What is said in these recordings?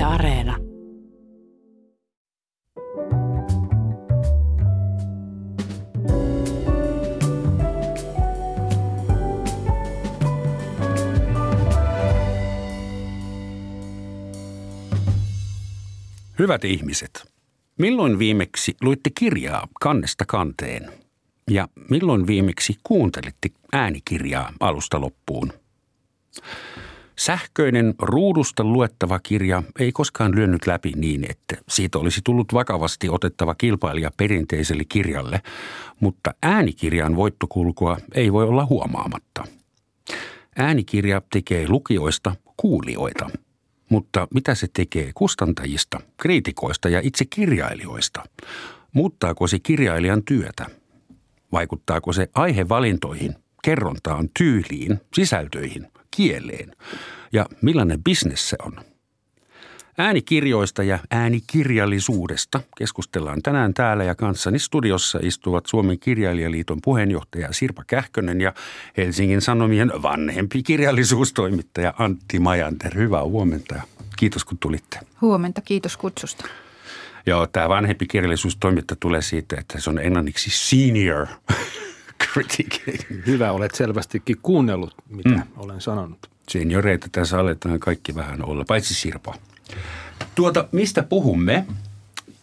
Yle Areena. Hyvät ihmiset, milloin viimeksi luitte kirjaa kannesta kanteen? Ja milloin viimeksi kuuntelitte äänikirjaa alusta loppuun? Sähköinen ruudusta luettava kirja ei koskaan lyönyt läpi niin, että siitä olisi tullut vakavasti otettava kilpailija perinteiselle kirjalle, mutta äänikirjan voittokulkua ei voi olla huomaamatta. Äänikirja tekee lukijoista kuulijoita – mutta mitä se tekee kustantajista, kriitikoista ja itse kirjailijoista? Muuttaako se kirjailijan työtä? Vaikuttaako se aihevalintoihin, kerrontaan, tyyliin, sisältöihin, kieleen? Ja millainen bisnes se on? Äänikirjoista ja äänikirjallisuudesta keskustellaan tänään täällä ja kanssani studiossa istuvat Suomen kirjailijaliiton puheenjohtaja Sirpa Kähkönen ja Helsingin Sanomien vanhempi kirjallisuustoimittaja Antti Majanter. Hyvää huomenta ja kiitos kun tulitte. Huomenta, kiitos kutsusta. Joo, tämä vanhempi kirjallisuustoimittaja tulee siitä, että se on englanniksi senior critic. Hyvä, olet selvästikin kuunnellut, mitä mm. olen sanonut. Senioreita tässä aletaan kaikki vähän olla, paitsi Sirpa. Tuota, mistä puhumme?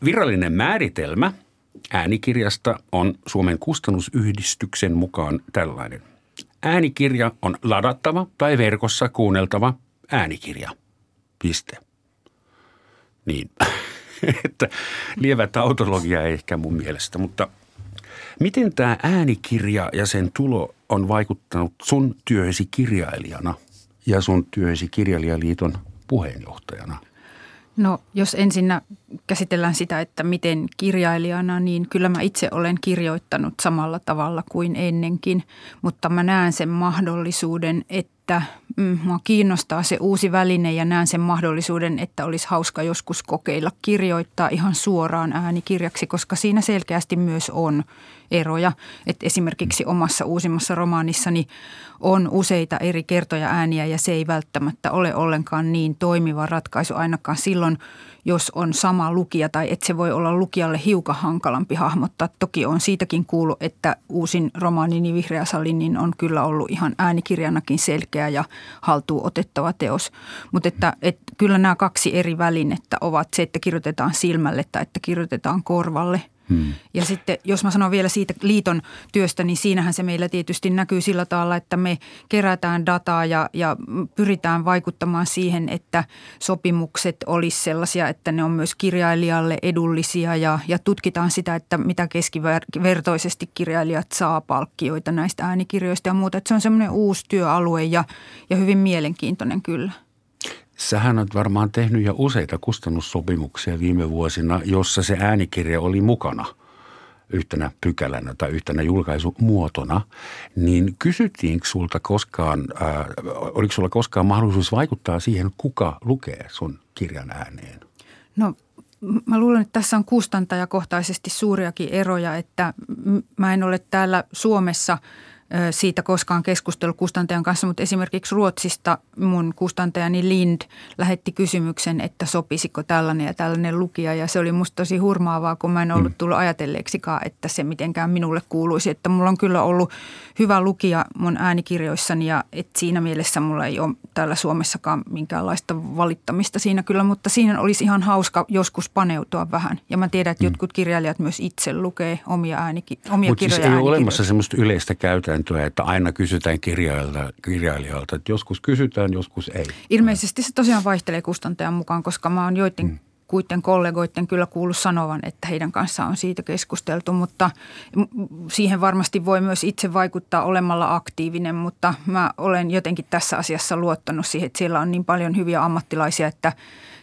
Virallinen määritelmä äänikirjasta on Suomen kustannusyhdistyksen mukaan tällainen. Äänikirja on ladattava tai verkossa kuunneltava äänikirja. Piste. Niin, että lievä tautologia ei ehkä mun mielestä, mutta miten tämä äänikirja ja sen tulo on vaikuttanut sun työsi kirjailijana ja sun työsi kirjailijaliiton puheenjohtajana? No jos ensinnä käsitellään sitä, että miten kirjailijana, niin kyllä mä itse olen kirjoittanut samalla tavalla kuin ennenkin, mutta mä näen sen mahdollisuuden, että mm, mua kiinnostaa se uusi väline ja näen sen mahdollisuuden, että olisi hauska joskus kokeilla kirjoittaa ihan suoraan äänikirjaksi, koska siinä selkeästi myös on eroja. Et esimerkiksi omassa uusimmassa romaanissani on useita eri kertoja ääniä ja se ei välttämättä ole ollenkaan niin toimiva ratkaisu ainakaan silloin, jos on sama lukija tai että se voi olla lukijalle hiukan hankalampi hahmottaa. Toki on siitäkin kuullut, että uusin romaanini Vihreä sali niin on kyllä ollut ihan äänikirjanakin selkeä ja haltuun otettava teos. Mutta että, että kyllä nämä kaksi eri välinettä ovat se, että kirjoitetaan silmälle tai että kirjoitetaan korvalle – Hmm. Ja sitten jos mä sanon vielä siitä liiton työstä, niin siinähän se meillä tietysti näkyy sillä tavalla, että me kerätään dataa ja, ja pyritään vaikuttamaan siihen, että sopimukset olisi sellaisia, että ne on myös kirjailijalle edullisia ja, ja tutkitaan sitä, että mitä keskivertoisesti kirjailijat saa palkkioita näistä äänikirjoista ja muuta. Että se on semmoinen uusi työalue ja, ja hyvin mielenkiintoinen kyllä. Sähän olet varmaan tehnyt jo useita kustannussopimuksia viime vuosina, jossa se äänikirja oli mukana yhtenä pykälänä tai yhtenä julkaisumuotona, niin kysyttiinkö sulta koskaan, äh, oliko sulla koskaan mahdollisuus vaikuttaa siihen, kuka lukee sun kirjan ääneen? No mä luulen, että tässä on kustantajakohtaisesti suuriakin eroja, että mä en ole täällä Suomessa – siitä koskaan keskustellut kustantajan kanssa, mutta esimerkiksi Ruotsista mun kustantajani Lind lähetti kysymyksen, että sopisiko tällainen ja tällainen lukija. Ja se oli musta tosi hurmaavaa, kun mä en ollut mm. tullut ajatelleeksikaan, että se mitenkään minulle kuuluisi. Että mulla on kyllä ollut hyvä lukija mun äänikirjoissani ja että siinä mielessä mulla ei ole täällä Suomessakaan minkäänlaista valittamista siinä kyllä, mutta siinä olisi ihan hauska joskus paneutua vähän. Ja mä tiedän, että mm. jotkut kirjailijat myös itse lukee omia, ääniki- omia Mut kirjoja siis ei ole olemassa semmoista yleistä käytäntöä, että aina kysytään kirjailijalta, kirjailijalta, että joskus kysytään, joskus ei. Ilmeisesti se tosiaan vaihtelee kustantajan mukaan, koska mä oon joiden mm kuiden kollegoiden kyllä kuullut sanovan, että heidän kanssaan on siitä keskusteltu, mutta siihen varmasti voi myös itse vaikuttaa olemalla aktiivinen, mutta mä olen jotenkin tässä asiassa luottanut siihen, että siellä on niin paljon hyviä ammattilaisia, että,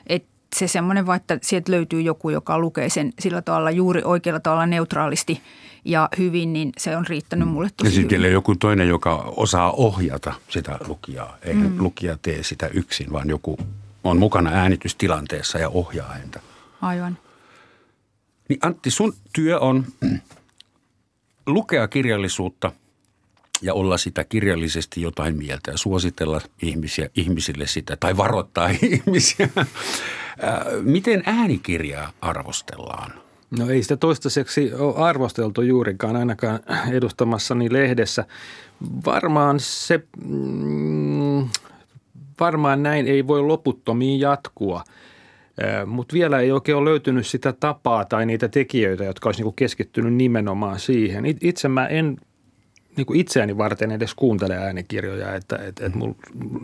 että se semmoinen, että sieltä löytyy joku, joka lukee sen sillä tavalla juuri oikealla tavalla neutraalisti ja hyvin, niin se on riittänyt mulle tosi Ja sitten joku toinen, joka osaa ohjata sitä lukijaa. Eihän mm. lukija tee sitä yksin, vaan joku on mukana äänitystilanteessa ja ohjaa häntä. Aivan. Niin Antti, sun työ on lukea kirjallisuutta ja olla sitä kirjallisesti jotain mieltä ja suositella ihmisiä, ihmisille sitä tai varoittaa ihmisiä. Miten äänikirjaa arvostellaan? No ei sitä toistaiseksi ole arvosteltu juurikaan, ainakaan edustamassani lehdessä. Varmaan se, mm, varmaan näin ei voi loputtomiin jatkua, mutta vielä ei oikein ole löytynyt sitä tapaa tai niitä tekijöitä, jotka olisi niinku keskittynyt nimenomaan siihen. Itse mä en niin kuin itseäni varten edes kuuntele äänikirjoja, että, että, että mulla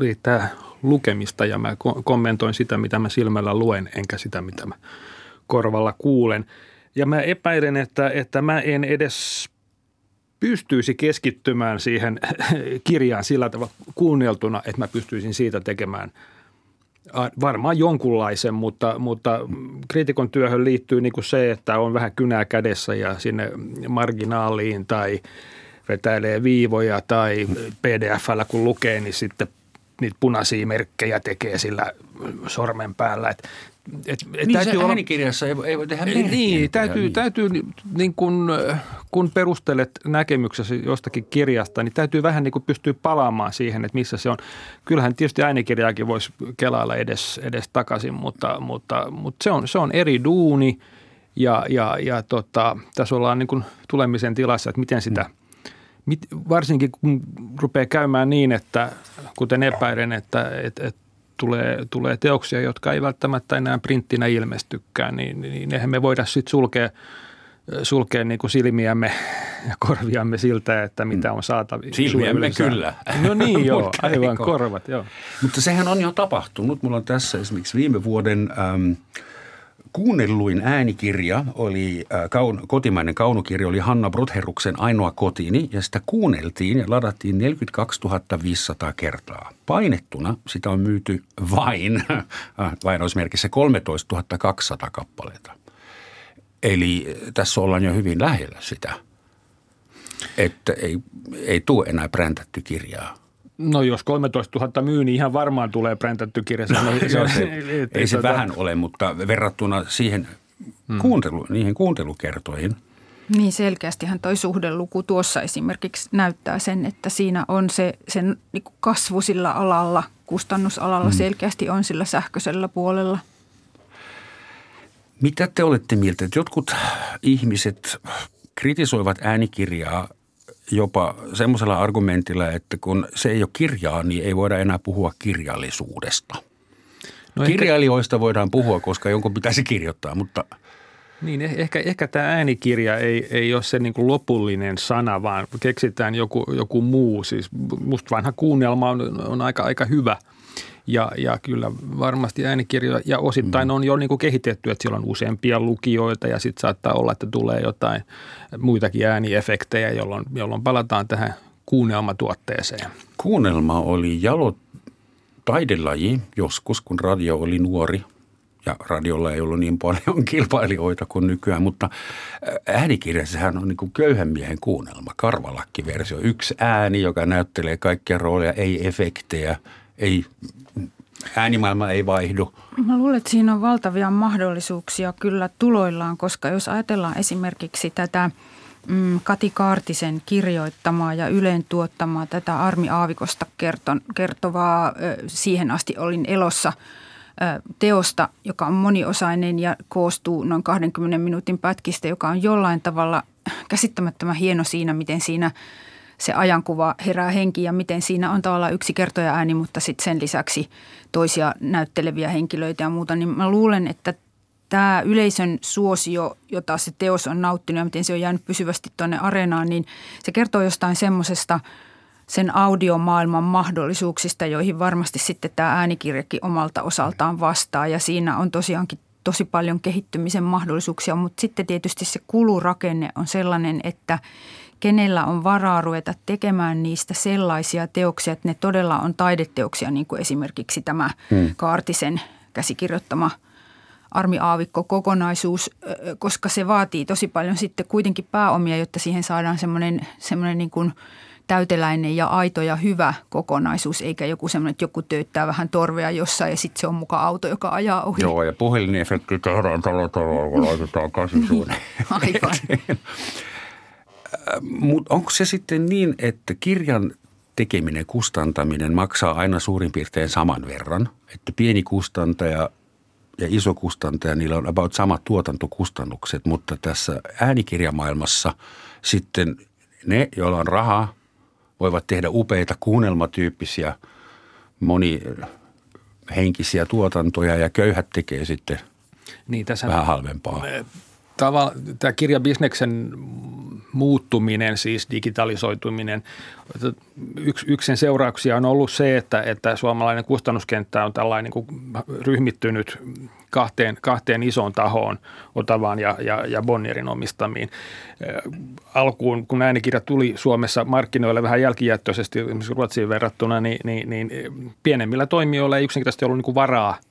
riittää lukemista ja mä kommentoin sitä, mitä mä silmällä luen, enkä sitä, mitä mä korvalla kuulen. Ja mä epäilen, että, että mä en edes pystyisi keskittymään siihen kirjaan sillä tavalla kuunneltuna, että mä pystyisin siitä tekemään varmaan jonkunlaisen, mutta, mutta kriitikon työhön liittyy niin kuin se, että on vähän kynää kädessä ja sinne marginaaliin tai vetäilee viivoja tai pdf-llä kun lukee, niin sitten niitä punaisia merkkejä tekee sillä sormen päällä. Et et, et niin täytyy se olla, äänikirjassa ei, ei voi tehdä. Niin, täytyy, niin. täytyy niin kun, kun perustelet näkemyksesi jostakin kirjasta, niin täytyy vähän niin kuin pystyä palaamaan siihen, että missä se on. Kyllähän tietysti äänikirjaakin voisi kelailla edes, edes takaisin, mutta, mutta, mutta se, on, se on eri duuni ja, ja, ja tota, tässä ollaan niin kuin tulemisen tilassa, että miten sitä – mit, varsinkin kun rupeaa käymään niin, että kuten epäilen, että, että, että tulee, tulee teoksia, jotka ei välttämättä enää printtinä ilmestykään, niin, niin eihän me voida sitten sulkea, sulkea niin kuin silmiämme ja korviamme siltä, että mitä on saatavilla. Silmiämme kyllä. No niin joo, aivan korvat joo. Mutta sehän on jo tapahtunut. Mulla on tässä esimerkiksi viime vuoden äm, kuunnelluin äänikirja oli, äh, kaun, kotimainen kaunokirja oli Hanna Brotheruksen Ainoa kotini ja sitä kuunneltiin ja ladattiin 42 500 kertaa. Painettuna sitä on myyty vain, äh, lainausmerkissä 13 200 kappaleita. Eli tässä ollaan jo hyvin lähellä sitä, että ei, ei tule enää präntätty kirjaa. No jos 13 000 myy, niin ihan varmaan tulee präntätty kirja. No, se, se, ei se tota- vähän ole, mutta verrattuna siihen hmm. kuuntelu, niihin kuuntelukertoihin. Niin selkeästihän toi suhdeluku tuossa esimerkiksi näyttää sen, että siinä on se sen niin kasvu sillä alalla, kustannusalalla hmm. selkeästi on sillä sähköisellä puolella. Mitä te olette mieltä, että jotkut ihmiset kritisoivat äänikirjaa jopa semmoisella argumentilla, että kun se ei ole kirjaa, niin ei voida enää puhua kirjallisuudesta. No Kirjailijoista ehkä... voidaan puhua, koska jonkun pitäisi kirjoittaa, mutta – niin, eh, ehkä, ehkä tämä äänikirja ei, ei ole se niin kuin lopullinen sana, vaan keksitään joku, joku muu. Siis musta vanha kuunnelma on, on aika, aika hyvä – ja, ja kyllä varmasti äänikirjoja ja osittain mm. on jo niin kuin kehitetty, että siellä on useampia lukijoita ja sitten saattaa olla, että tulee jotain muitakin ääniefektejä, jolloin, jolloin palataan tähän kuunnelmatuotteeseen. Kuunnelma oli jalo taidelaji joskus, kun radio oli nuori ja radiolla ei ollut niin paljon kilpailijoita kuin nykyään, mutta äänikirjassahan on niin kuin köyhän miehen kuunnelma, karvalakkiversio. Yksi ääni, joka näyttelee kaikkia rooleja, ei efektejä, ei äänimaailma ei vaihdu. Mä luulen, että siinä on valtavia mahdollisuuksia kyllä tuloillaan, koska jos ajatellaan esimerkiksi tätä mm, Kati Kaartisen kirjoittamaa ja Ylen tuottamaa tätä Armi Aavikosta kerton, kertovaa, siihen asti olin elossa teosta, joka on moniosainen ja koostuu noin 20 minuutin pätkistä, joka on jollain tavalla käsittämättömän hieno siinä, miten siinä – se ajankuva herää henki ja miten siinä on tavallaan yksi kertoja ääni, mutta sitten sen lisäksi toisia näytteleviä henkilöitä ja muuta, niin mä luulen, että tämä yleisön suosio, jota se teos on nauttinut ja miten se on jäänyt pysyvästi tuonne areenaan, niin se kertoo jostain semmoisesta sen audiomaailman mahdollisuuksista, joihin varmasti sitten tämä äänikirjakin omalta osaltaan vastaa. Ja siinä on tosiaankin tosi paljon kehittymisen mahdollisuuksia, mutta sitten tietysti se kulurakenne on sellainen, että kenellä on varaa ruveta tekemään niistä sellaisia teoksia, että ne todella on taideteoksia, niin kuin esimerkiksi tämä hmm. Kaartisen käsikirjoittama Armi Aavikko kokonaisuus, koska se vaatii tosi paljon sitten kuitenkin pääomia, jotta siihen saadaan semmoinen, semmoinen niin kuin täyteläinen ja aito ja hyvä kokonaisuus, eikä joku semmoinen, että joku tööttää vähän torvea jossain ja sitten se on mukaan auto, joka ajaa ohi. Joo, ja puhelinefekti tehdään tällä tavalla, kun laitetaan kasvisuuden. Aivan. Mutta onko se sitten niin, että kirjan tekeminen, kustantaminen maksaa aina suurin piirtein saman verran, että pieni kustantaja ja iso kustantaja, niillä on about samat tuotantokustannukset, mutta tässä äänikirjamaailmassa sitten ne, joilla on rahaa, voivat tehdä upeita kuunnelmatyyppisiä monihenkisiä tuotantoja ja köyhät tekee sitten niin, tässä vähän halvempaa tämä kirjabisneksen muuttuminen, siis digitalisoituminen, yksi, yksi sen seurauksia on ollut se, että, että suomalainen kustannuskenttä on tällainen niin kuin ryhmittynyt kahteen, kahteen isoon tahoon, Otavaan ja, ja, ja Bonnierin omistamiin. Alkuun, kun äänikirja tuli Suomessa markkinoille vähän jälkijättöisesti, esimerkiksi Ruotsiin verrattuna, niin, niin, niin pienemmillä toimijoilla ei yksinkertaisesti ollut niin kuin varaa –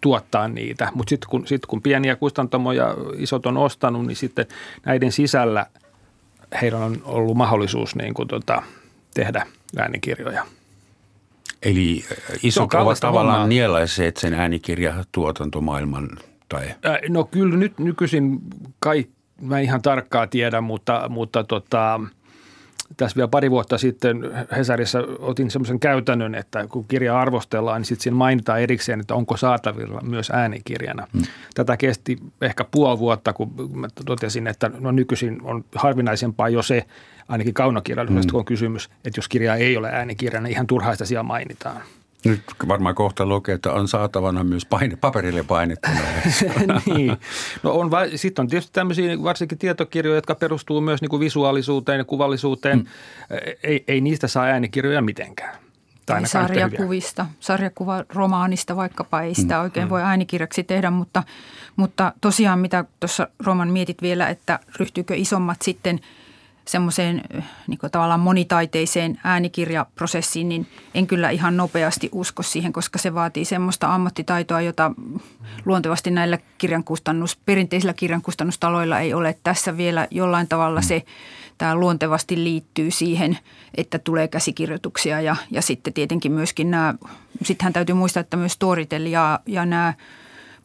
tuottaa niitä. Mutta sitten kun, sit kun pieniä kustantamoja isot on ostanut, niin sitten näiden sisällä heillä on ollut mahdollisuus niin kuin tota, tehdä äänikirjoja. Eli isot ovat tavallaan nielaiseet sen äänikirjatuotantomaailman? Tai? No kyllä nyt nykyisin kai, mä ihan tarkkaa tiedä, mutta, mutta tota, tässä vielä pari vuotta sitten Hesarissa otin semmoisen käytännön, että kun kirja arvostellaan, niin sitten siinä mainitaan erikseen, että onko saatavilla myös äänikirjana. Hmm. Tätä kesti ehkä puoli vuotta, kun mä totesin, että no nykyisin on harvinaisempaa jo se, ainakin kaunokirjallisuudesta hmm. kun on kysymys, että jos kirja ei ole äänikirjana, ihan turhaista siellä mainitaan. Nyt varmaan kohta lukee, että on saatavana myös paine, paperille painettuna. niin. No on, sitten on tietysti tämmöisiä varsinkin tietokirjoja, jotka perustuu myös niin kuin visuaalisuuteen ja kuvallisuuteen. Mm. Ei, ei niistä saa äänikirjoja mitenkään. Tai sarjakuvista, sarjakuva romaanista vaikkapa ei sitä mm. oikein mm. voi äänikirjaksi tehdä, mutta, mutta tosiaan mitä tuossa Roman mietit vielä, että ryhtyykö isommat sitten – semmoiseen niin tavallaan monitaiteiseen äänikirjaprosessiin, niin en kyllä ihan nopeasti usko siihen, koska se vaatii semmoista ammattitaitoa, jota luontevasti näillä kirjankustannus, perinteisillä kirjankustannustaloilla ei ole. Tässä vielä jollain tavalla se tämä luontevasti liittyy siihen, että tulee käsikirjoituksia ja, ja sitten tietenkin myöskin nämä, sittenhän täytyy muistaa, että myös Storytel ja, ja nämä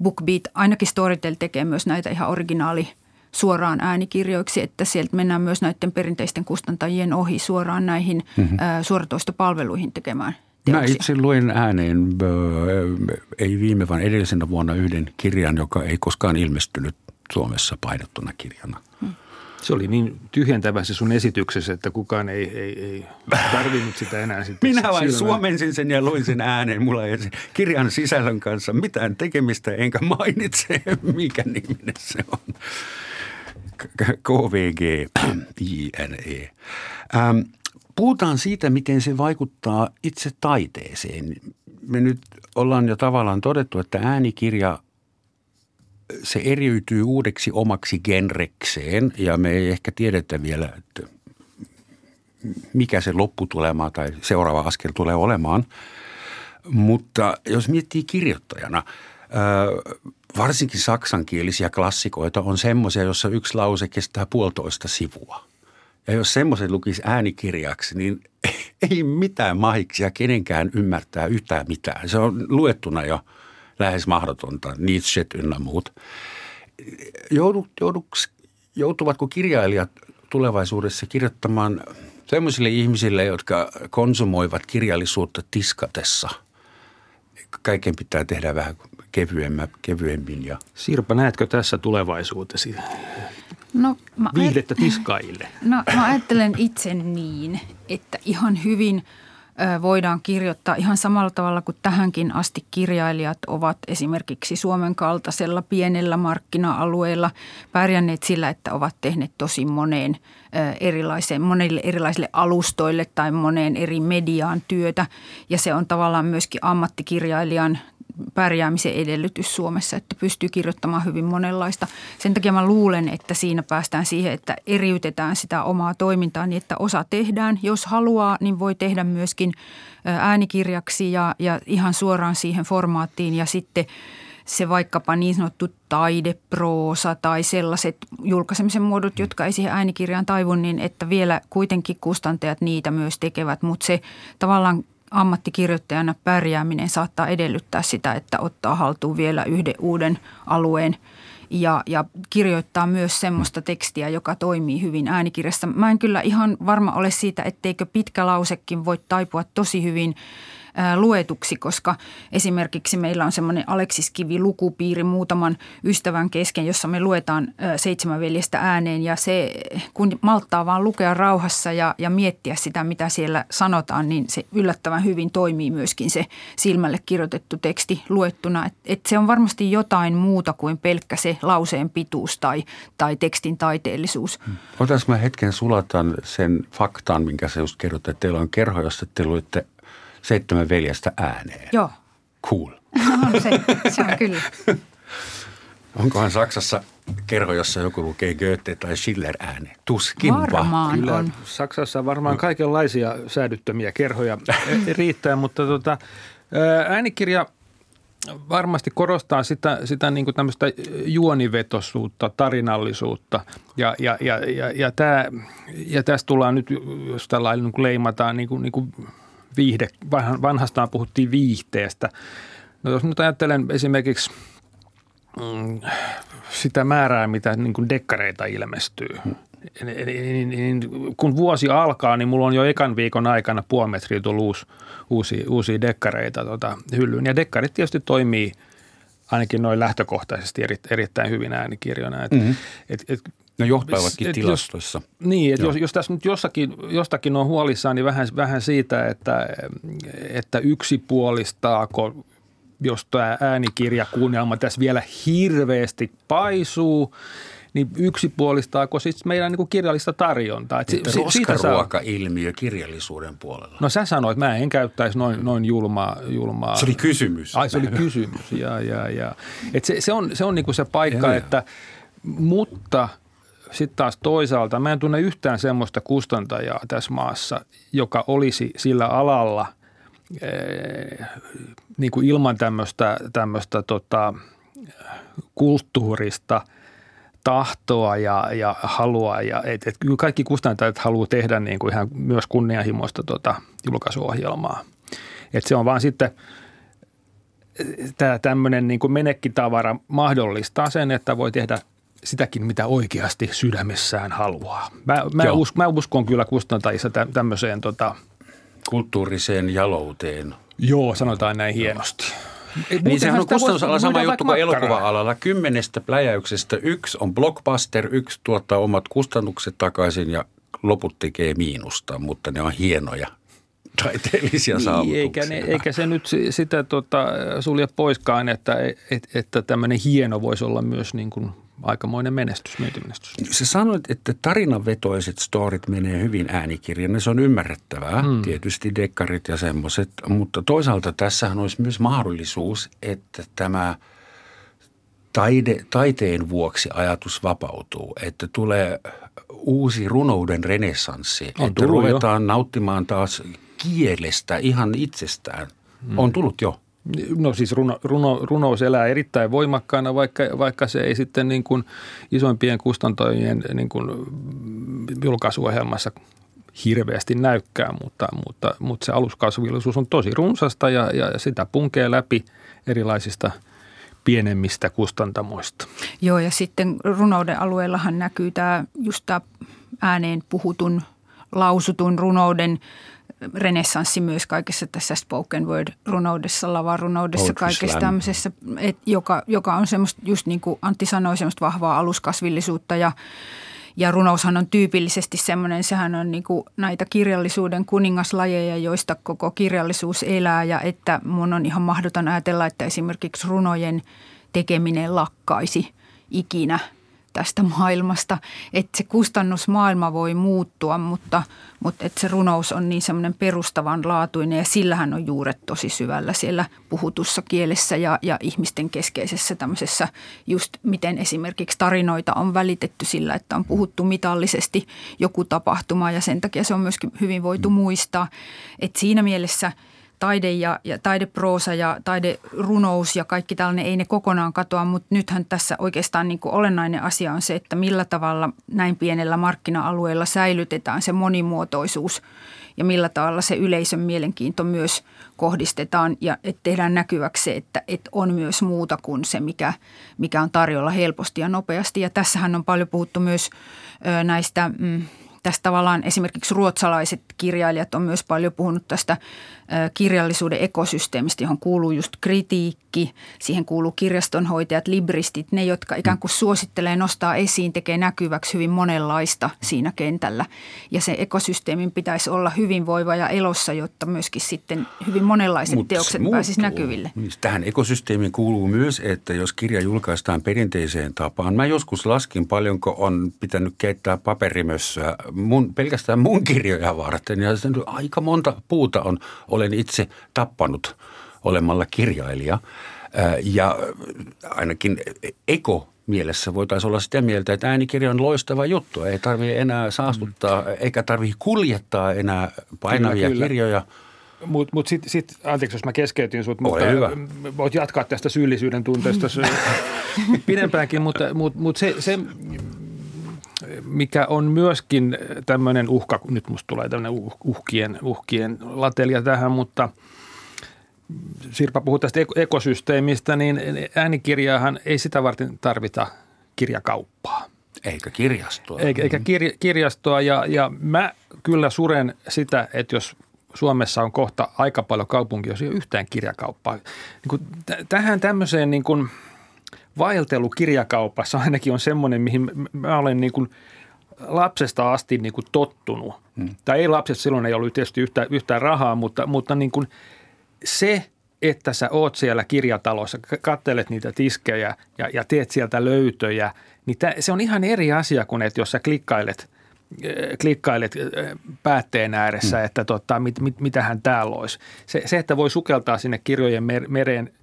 BookBeat, ainakin Storytel tekee myös näitä ihan originaali – suoraan äänikirjoiksi, että sieltä mennään myös näiden perinteisten kustantajien ohi suoraan näihin mm-hmm. suoratoistopalveluihin tekemään Teoksia. Mä itse luin ääneen, ei viime vaan edellisenä vuonna yhden kirjan, joka ei koskaan ilmestynyt Suomessa painettuna kirjana. Hmm. Se oli niin tyhjentävä se sun esityksessä, että kukaan ei, ei, ei tarvinnut sitä enää sitten Minä vain suomensin sen ja luin sen ääneen. Mulla ei kirjan sisällön kanssa mitään tekemistä, enkä mainitse, mikä niminen se on. KVG, INE. Ähm, puhutaan siitä, miten se vaikuttaa itse taiteeseen. Me nyt ollaan jo tavallaan todettu, että äänikirja se eriytyy uudeksi omaksi genrekseen ja me ei ehkä tiedetä vielä, että mikä se lopputulema tai seuraava askel tulee olemaan. Mutta jos miettii kirjoittajana, varsinkin saksankielisiä klassikoita on semmoisia, jossa yksi lause kestää puolitoista sivua. Ja jos semmoisen lukisi äänikirjaksi, niin ei mitään mahiksia kenenkään ymmärtää yhtään mitään. Se on luettuna jo lähes mahdotonta, Nietzsche ynnä muut. Joudut, jouduks, joutuvatko kirjailijat tulevaisuudessa kirjoittamaan semmoisille ihmisille, jotka konsumoivat kirjallisuutta tiskatessa? Kaiken pitää tehdä vähän kevyemmin. Ja... Sirpa, näetkö tässä tulevaisuutesi? No, mä Viihdettä tiskaille. No mä ajattelen itse niin, että ihan hyvin voidaan kirjoittaa ihan samalla tavalla kuin tähänkin asti kirjailijat ovat esimerkiksi Suomen kaltaisella pienellä markkina-alueella pärjänneet sillä, että ovat tehneet tosi moneen erilaiseen, monille erilaisille alustoille tai moneen eri mediaan työtä. Ja se on tavallaan myöskin ammattikirjailijan pärjäämisen edellytys Suomessa, että pystyy kirjoittamaan hyvin monenlaista. Sen takia mä luulen, että siinä päästään siihen, että eriytetään sitä omaa toimintaa niin, että osa tehdään. Jos haluaa, niin voi tehdä myöskin äänikirjaksi ja, ja ihan suoraan siihen formaattiin ja sitten se vaikkapa niin sanottu taideproosa tai sellaiset julkaisemisen muodot, jotka ei siihen äänikirjaan taivu, niin että vielä kuitenkin kustantajat niitä myös tekevät, mutta se tavallaan ammattikirjoittajana pärjääminen saattaa edellyttää sitä, että ottaa haltuun vielä yhden uuden alueen ja, ja kirjoittaa myös semmoista tekstiä, joka toimii hyvin äänikirjassa. Mä en kyllä ihan varma ole siitä, etteikö pitkä lausekin voi taipua tosi hyvin luetuksi, koska esimerkiksi meillä on semmoinen Aleksis Kivi lukupiiri muutaman ystävän kesken, jossa me luetaan seitsemän veljestä ääneen ja se, kun malttaa vaan lukea rauhassa ja, ja miettiä sitä, mitä siellä sanotaan, niin se yllättävän hyvin toimii myöskin se silmälle kirjoitettu teksti luettuna. Et, et se on varmasti jotain muuta kuin pelkkä se lauseen pituus tai, tai tekstin taiteellisuus. Hmm. Otanko mä hetken sulatan sen faktaan, minkä sä just kerroit, että teillä on kerho, jossa te luitte seitsemän veljestä ääneen. Joo. Cool. No, se, se on kyllä. Onkohan Saksassa kerho, jossa joku lukee Goethe tai Schiller ääni? Tuskinpa. Varmaan Kyllä on. Saksassa varmaan kaikenlaisia säädyttömiä kerhoja riittää, mutta tota, äänikirja varmasti korostaa sitä, sitä niin kuin tämmöistä juonivetosuutta, tarinallisuutta. Ja, ja, ja, ja, ja, tämä, ja tästä tullaan nyt, jos tällä niin leimataan niin kuin, niin kuin viihde, vanhastaan puhuttiin viihteestä. No jos nyt ajattelen esimerkiksi mm, sitä määrää, mitä niin kuin dekkareita ilmestyy. Hmm. Niin, niin, niin, kun vuosi alkaa, niin mulla on jo ekan viikon aikana puoli metriä tullut uusi, uusia, uusia dekkareita tota, hyllyyn. Ja dekkarit tietysti toimii ainakin noin lähtökohtaisesti eri, erittäin hyvin äänikirjoina. Et, mm-hmm. et, et, ne johtaivatkin et tilastoissa. Jos, niin, että jos, jos tässä nyt jossakin, jostakin on huolissaan, niin vähän, vähän siitä, että, että yksipuolistaako jos tämä äänikirjakuunnelma tässä vielä hirveästi paisuu, niin yksipuolistaako siis meidän niin kuin kirjallista tarjontaa? Et Että roskaruoka-ilmiö kirjallisuuden puolella. No sä sanoit, että mä en käyttäisi noin, noin julmaa, julmaa. Se oli kysymys. Ai se oli kysymys, ja, ja, ja. Et se, se, on, se on niin kuin se paikka, ja, että mutta sitten taas toisaalta mä en tunne yhtään semmoista kustantajaa tässä maassa, joka olisi sillä alalla – niin kuin ilman tämmöistä, tämmöistä tota, kulttuurista tahtoa ja, ja halua. Ja, et, et kaikki kustantajat haluaa tehdä niin kuin ihan myös kunnianhimoista tota, julkaisuohjelmaa. Et se on vaan sitten tämä tämmöinen niin menekkitavara mahdollistaa sen, että voi tehdä sitäkin, mitä oikeasti sydämessään haluaa. Mä, mä, usk, mä uskon kyllä kustantajissa tämmöiseen tota, kulttuuriseen jalouteen. Joo, sanotaan näin hienosti. Ei, niin sehän on kustannusala sama juttu kuin elokuva-alalla. Kymmenestä pläjäyksestä yksi on blockbuster, yksi tuottaa omat kustannukset takaisin ja loput tekee miinusta, mutta ne on hienoja taiteellisia niin, Eikä, ne, eikä se nyt sitä tota, sulje poiskaan, että, et, että tämmöinen hieno voisi olla myös niin kuin aikamoinen menestys, myyntimenestys. Sä sanoit, että tarinavetoiset storit menee hyvin äänikirjan, se on ymmärrettävää, hmm. tietysti dekkarit ja semmoiset, mutta toisaalta tässähän olisi myös mahdollisuus, että tämä taide, taiteen vuoksi ajatus vapautuu, että tulee uusi runouden renessanssi, on että ruvetaan jo. nauttimaan taas kielestä ihan itsestään. Hmm. On tullut jo. No siis runo, runo, runous elää erittäin voimakkaana, vaikka, vaikka se ei sitten niin kuin isoimpien kustantajien niin kuin julkaisuohjelmassa hirveästi näykkää, mutta, mutta, mutta se aluskasvillisuus on tosi runsasta ja, ja sitä punkee läpi erilaisista pienemmistä kustantamoista. Joo ja sitten runouden alueellahan näkyy tämä just tämä ääneen puhutun, lausutun runouden – renessanssi myös kaikessa tässä spoken word-runoudessa, lavarunoudessa, kaikessa tämmöisessä, et, joka, joka on semmoista, just niin kuin Antti sanoi, semmoista vahvaa aluskasvillisuutta ja ja runoushan on tyypillisesti semmoinen, sehän on niin kuin näitä kirjallisuuden kuningaslajeja, joista koko kirjallisuus elää ja että mun on ihan mahdoton ajatella, että esimerkiksi runojen tekeminen lakkaisi ikinä – tästä maailmasta. Että se kustannusmaailma voi muuttua, mutta, mutta että se runous on niin semmoinen perustavanlaatuinen ja sillähän on juuret tosi syvällä siellä puhutussa kielessä ja, ja ihmisten keskeisessä tämmöisessä just miten esimerkiksi tarinoita on välitetty sillä, että on puhuttu mitallisesti joku tapahtuma ja sen takia se on myöskin hyvin voitu muistaa. Että siinä mielessä – taide ja, ja taideproosa ja taiderunous ja kaikki tällainen ei ne kokonaan katoa, mutta nythän tässä oikeastaan niin kuin olennainen asia on se, että millä tavalla näin pienellä markkina-alueella säilytetään se monimuotoisuus ja millä tavalla se yleisön mielenkiinto myös kohdistetaan ja että tehdään näkyväksi se, että, että on myös muuta kuin se, mikä, mikä on tarjolla helposti ja nopeasti. Ja tässähän on paljon puhuttu myös näistä mm, tästä tavallaan esimerkiksi ruotsalaiset kirjailijat on myös paljon puhunut tästä kirjallisuuden ekosysteemistä, johon kuuluu just kritiikki, siihen kuuluu kirjastonhoitajat, libristit, ne, jotka ikään kuin suosittelee, nostaa esiin, tekee näkyväksi hyvin monenlaista siinä kentällä. Ja se ekosysteemin pitäisi olla hyvinvoiva ja elossa, jotta myöskin sitten hyvin monenlaiset Mut teokset pääsisivät näkyville. Niin, tähän ekosysteemiin kuuluu myös, että jos kirja julkaistaan perinteiseen tapaan, mä joskus laskin paljonko on pitänyt keittää paperimössöä mun, pelkästään mun kirjoja varten ja aika monta puuta on olen itse tappanut olemalla kirjailija. Ja ainakin eko mielessä voitaisiin olla sitä mieltä, että äänikirja on loistava juttu. Ei tarvitse enää saastuttaa, mm. eikä tarvitse kuljettaa enää painavia kyllä, kirjoja. Mutta mut sitten, sit, anteeksi jos mä keskeytin sut, mutta hyvä. voit jatkaa tästä syyllisyyden tunteesta pidempäänkin, mutta mut, mut se, se, mikä on myöskin tämmöinen uhka, nyt musta tulee tämmöinen uh, uhkien, uhkien latelia tähän, mutta Sirpa puhuu tästä ekosysteemistä, niin äänikirjaahan ei sitä varten tarvita kirjakauppaa. Eikä kirjastoa. Eikä, eikä kir, kirjastoa ja, ja mä kyllä suren sitä, että jos Suomessa on kohta aika paljon kaupunkia, jos ei ole yhtään kirjakauppaa. Niin kuin t- tähän tämmöiseen niin kuin – vaeltelu kirjakaupassa ainakin on semmoinen, mihin mä olen niin kuin lapsesta asti niin kuin tottunut. Hmm. Tai ei lapsesta, silloin ei ollut tietysti yhtä, yhtään rahaa, mutta, mutta niin kuin se, että sä oot siellä kirjatalossa, kattelet niitä tiskejä ja, ja teet sieltä löytöjä, niin tä, se on ihan eri asia kuin, että jos sä klikkailet äh, – klikkailet äh, päätteen ääressä, hmm. että tota, mit, mit, mitähän täällä olisi. Se, se, että voi sukeltaa sinne kirjojen mereen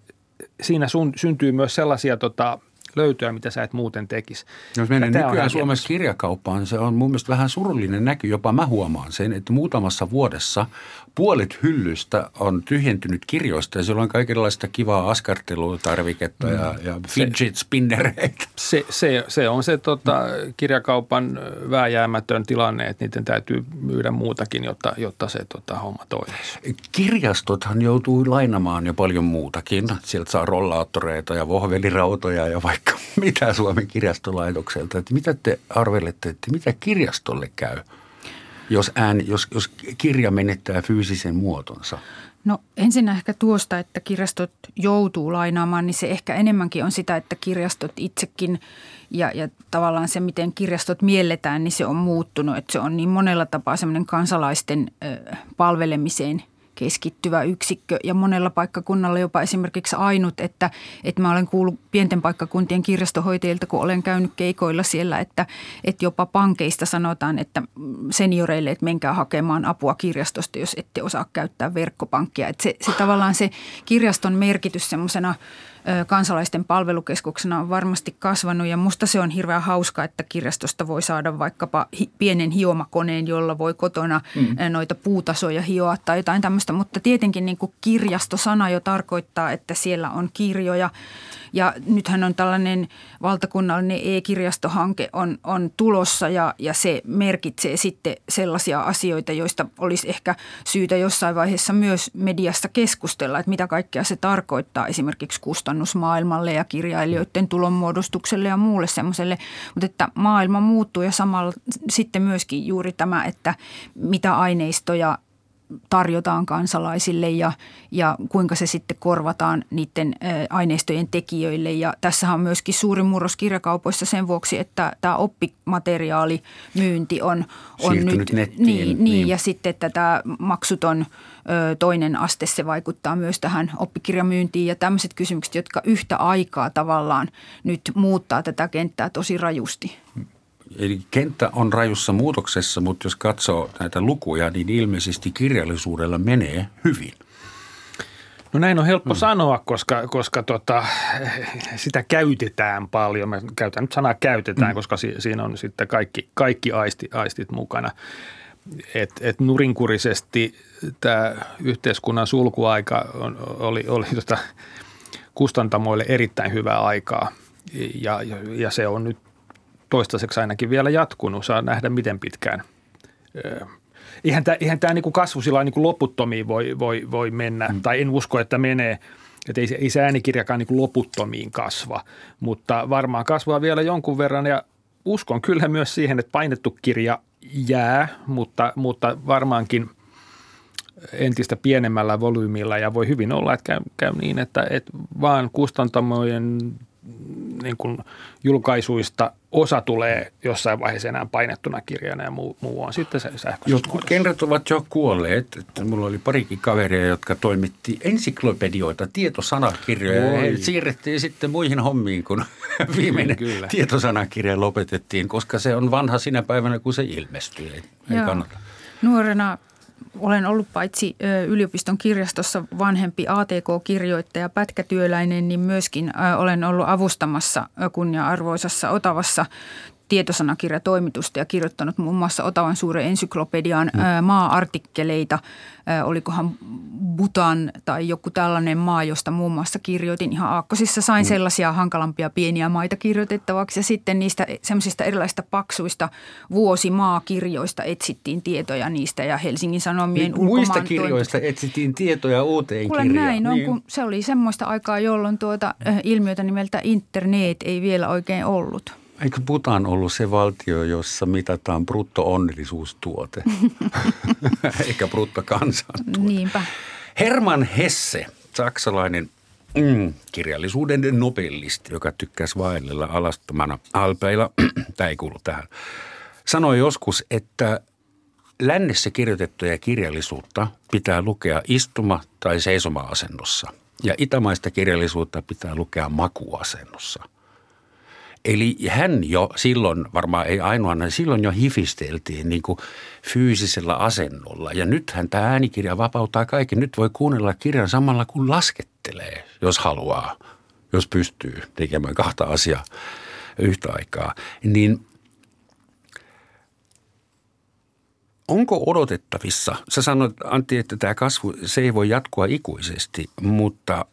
siinä sun, syntyy myös sellaisia tota, löytöä, mitä sä et muuten tekisi. Jos mennään nykyään Suomessa kirjakauppaan, se on mun mielestä vähän surullinen näky, jopa mä huomaan sen, että muutamassa vuodessa puolet hyllystä on tyhjentynyt kirjoista ja siellä on kaikenlaista kivaa askartelutarviketta mm. ja, ja fidget spinnereitä. Se, se, se on se tota, kirjakaupan vääjäämätön tilanne, että niiden täytyy myydä muutakin, jotta, jotta se tota, homma toimisi. Kirjastothan joutuu lainamaan jo paljon muutakin. Sieltä saa rollaattoreita ja vohvelirautoja ja vaikka mitä Suomen kirjastolaitokselta. Että mitä te arvelette, että mitä kirjastolle käy – jos, ääni, jos, jos kirja menettää fyysisen muotonsa? No ensin ehkä tuosta, että kirjastot joutuu lainaamaan, niin se ehkä enemmänkin on sitä, että kirjastot itsekin ja, ja tavallaan se, miten kirjastot mielletään, niin se on muuttunut. Että se on niin monella tapaa semmoinen kansalaisten palvelemiseen keskittyvä yksikkö ja monella paikkakunnalla jopa esimerkiksi ainut, että, että mä olen kuullut pienten paikkakuntien kirjastohoitajilta, kun olen käynyt keikoilla siellä, että, että jopa pankeista sanotaan, että senioreille, että menkää hakemaan apua kirjastosta, jos ette osaa käyttää verkkopankkia. Että se, se tavallaan se kirjaston merkitys semmoisena – kansalaisten palvelukeskuksena on varmasti kasvanut ja musta se on hirveän hauska, että kirjastosta voi saada vaikkapa hi- pienen hiomakoneen, jolla voi kotona mm. noita puutasoja hioa tai jotain tämmöistä, mutta tietenkin niin kuin kirjastosana jo tarkoittaa, että siellä on kirjoja – ja nythän on tällainen valtakunnallinen e-kirjastohanke on, on tulossa ja, ja se merkitsee sitten sellaisia asioita, joista olisi ehkä syytä jossain vaiheessa myös mediassa keskustella, että mitä kaikkea se tarkoittaa esimerkiksi kustannusmaailmalle ja kirjailijoiden tulonmuodostukselle ja muulle semmoiselle. Mutta että maailma muuttuu ja samalla sitten myöskin juuri tämä, että mitä aineistoja tarjotaan kansalaisille ja, ja kuinka se sitten korvataan niiden aineistojen tekijöille. Ja tässä on myöskin suuri murros kirjakaupoissa sen vuoksi, että tämä oppimateriaalimyynti on, on nyt nettiin, niin, niin, ja sitten että tämä maksuton toinen aste, se vaikuttaa myös tähän oppikirjamyyntiin ja tämmöiset kysymykset, jotka yhtä aikaa tavallaan nyt muuttaa tätä kenttää tosi rajusti. Eli kenttä on rajussa muutoksessa, mutta jos katsoo näitä lukuja, niin ilmeisesti kirjallisuudella menee hyvin. No näin on helppo mm. sanoa, koska, koska tota, sitä käytetään paljon. Mä käytän nyt sanaa käytetään, mm. koska si, siinä on sitten kaikki, kaikki aisti, aistit mukana. Et, et nurinkurisesti tämä yhteiskunnan sulkuaika on, oli, oli tota kustantamoille erittäin hyvää aikaa ja, ja, ja se on nyt toistaiseksi ainakin vielä jatkunut. Saa nähdä, miten pitkään. Eihän tämä, eihän tämä niin kasvu sillä niin loputtomiin voi, voi, voi mennä, mm. tai en usko, että menee. Että ei, ei se äänikirjakaan niin loputtomiin kasva, mutta varmaan kasvaa vielä jonkun verran ja uskon kyllä myös siihen, että painettu kirja jää, mutta, mutta varmaankin entistä pienemmällä volyymilla ja voi hyvin olla, että käy, käy niin, että, että vaan kustantamojen niin kuin julkaisuista osa tulee jossain vaiheessa enää painettuna kirjana ja muu, muu on sitten se sähköisessä Jotkut genret ovat jo kuolleet. Että mulla oli parikin kaveria, jotka toimitti ensiklopedioita, tietosanakirjoja. He siirrettiin sitten muihin hommiin, kun viimeinen Kyllä. tietosanakirja lopetettiin, koska se on vanha sinä päivänä, kun se ilmestyy. Ei, ei kannata. Nuorena olen ollut paitsi yliopiston kirjastossa vanhempi ATK-kirjoittaja, pätkätyöläinen, niin myöskin olen ollut avustamassa kunnia-arvoisassa Otavassa tietosanakirjatoimitusta ja kirjoittanut muun muassa Otavan suuren ensyklopedian mm. maa-artikkeleita. Olikohan Butan tai joku tällainen maa, josta muun muassa kirjoitin ihan aakkosissa. Sain mm. sellaisia hankalampia pieniä maita kirjoitettavaksi ja sitten niistä semmoisista erilaisista paksuista vuosimaakirjoista etsittiin tietoja niistä ja Helsingin Sanomien niin, Muista kirjoista etsittiin tietoja uuteen Kuule kirjaan. näin on, niin. kun se oli semmoista aikaa, jolloin tuota ilmiötä nimeltä internet ei vielä oikein ollut. Eikö Bhutan ollut se valtio, jossa mitataan brutto-onnellisuustuote, eikä bruttokansantuote? Niinpä. Herman Hesse, saksalainen mm, kirjallisuuden nobelisti, joka tykkäsi vaellella alastomana alpeilla, tämä ei kuulu tähän, sanoi joskus, että lännessä kirjoitettuja kirjallisuutta pitää lukea istuma- tai seisoma-asennossa. Ja itämaista kirjallisuutta pitää lukea makuasennossa – Eli hän jo silloin, varmaan ei ainoana, silloin jo hifisteltiin niin kuin fyysisellä asennolla. Ja nythän tämä äänikirja vapauttaa kaiken. Nyt voi kuunnella kirjan samalla kun laskettelee, jos haluaa, jos pystyy tekemään kahta asiaa yhtä aikaa. Niin onko odotettavissa, sä sanoit Antti, että tämä kasvu, se ei voi jatkua ikuisesti, mutta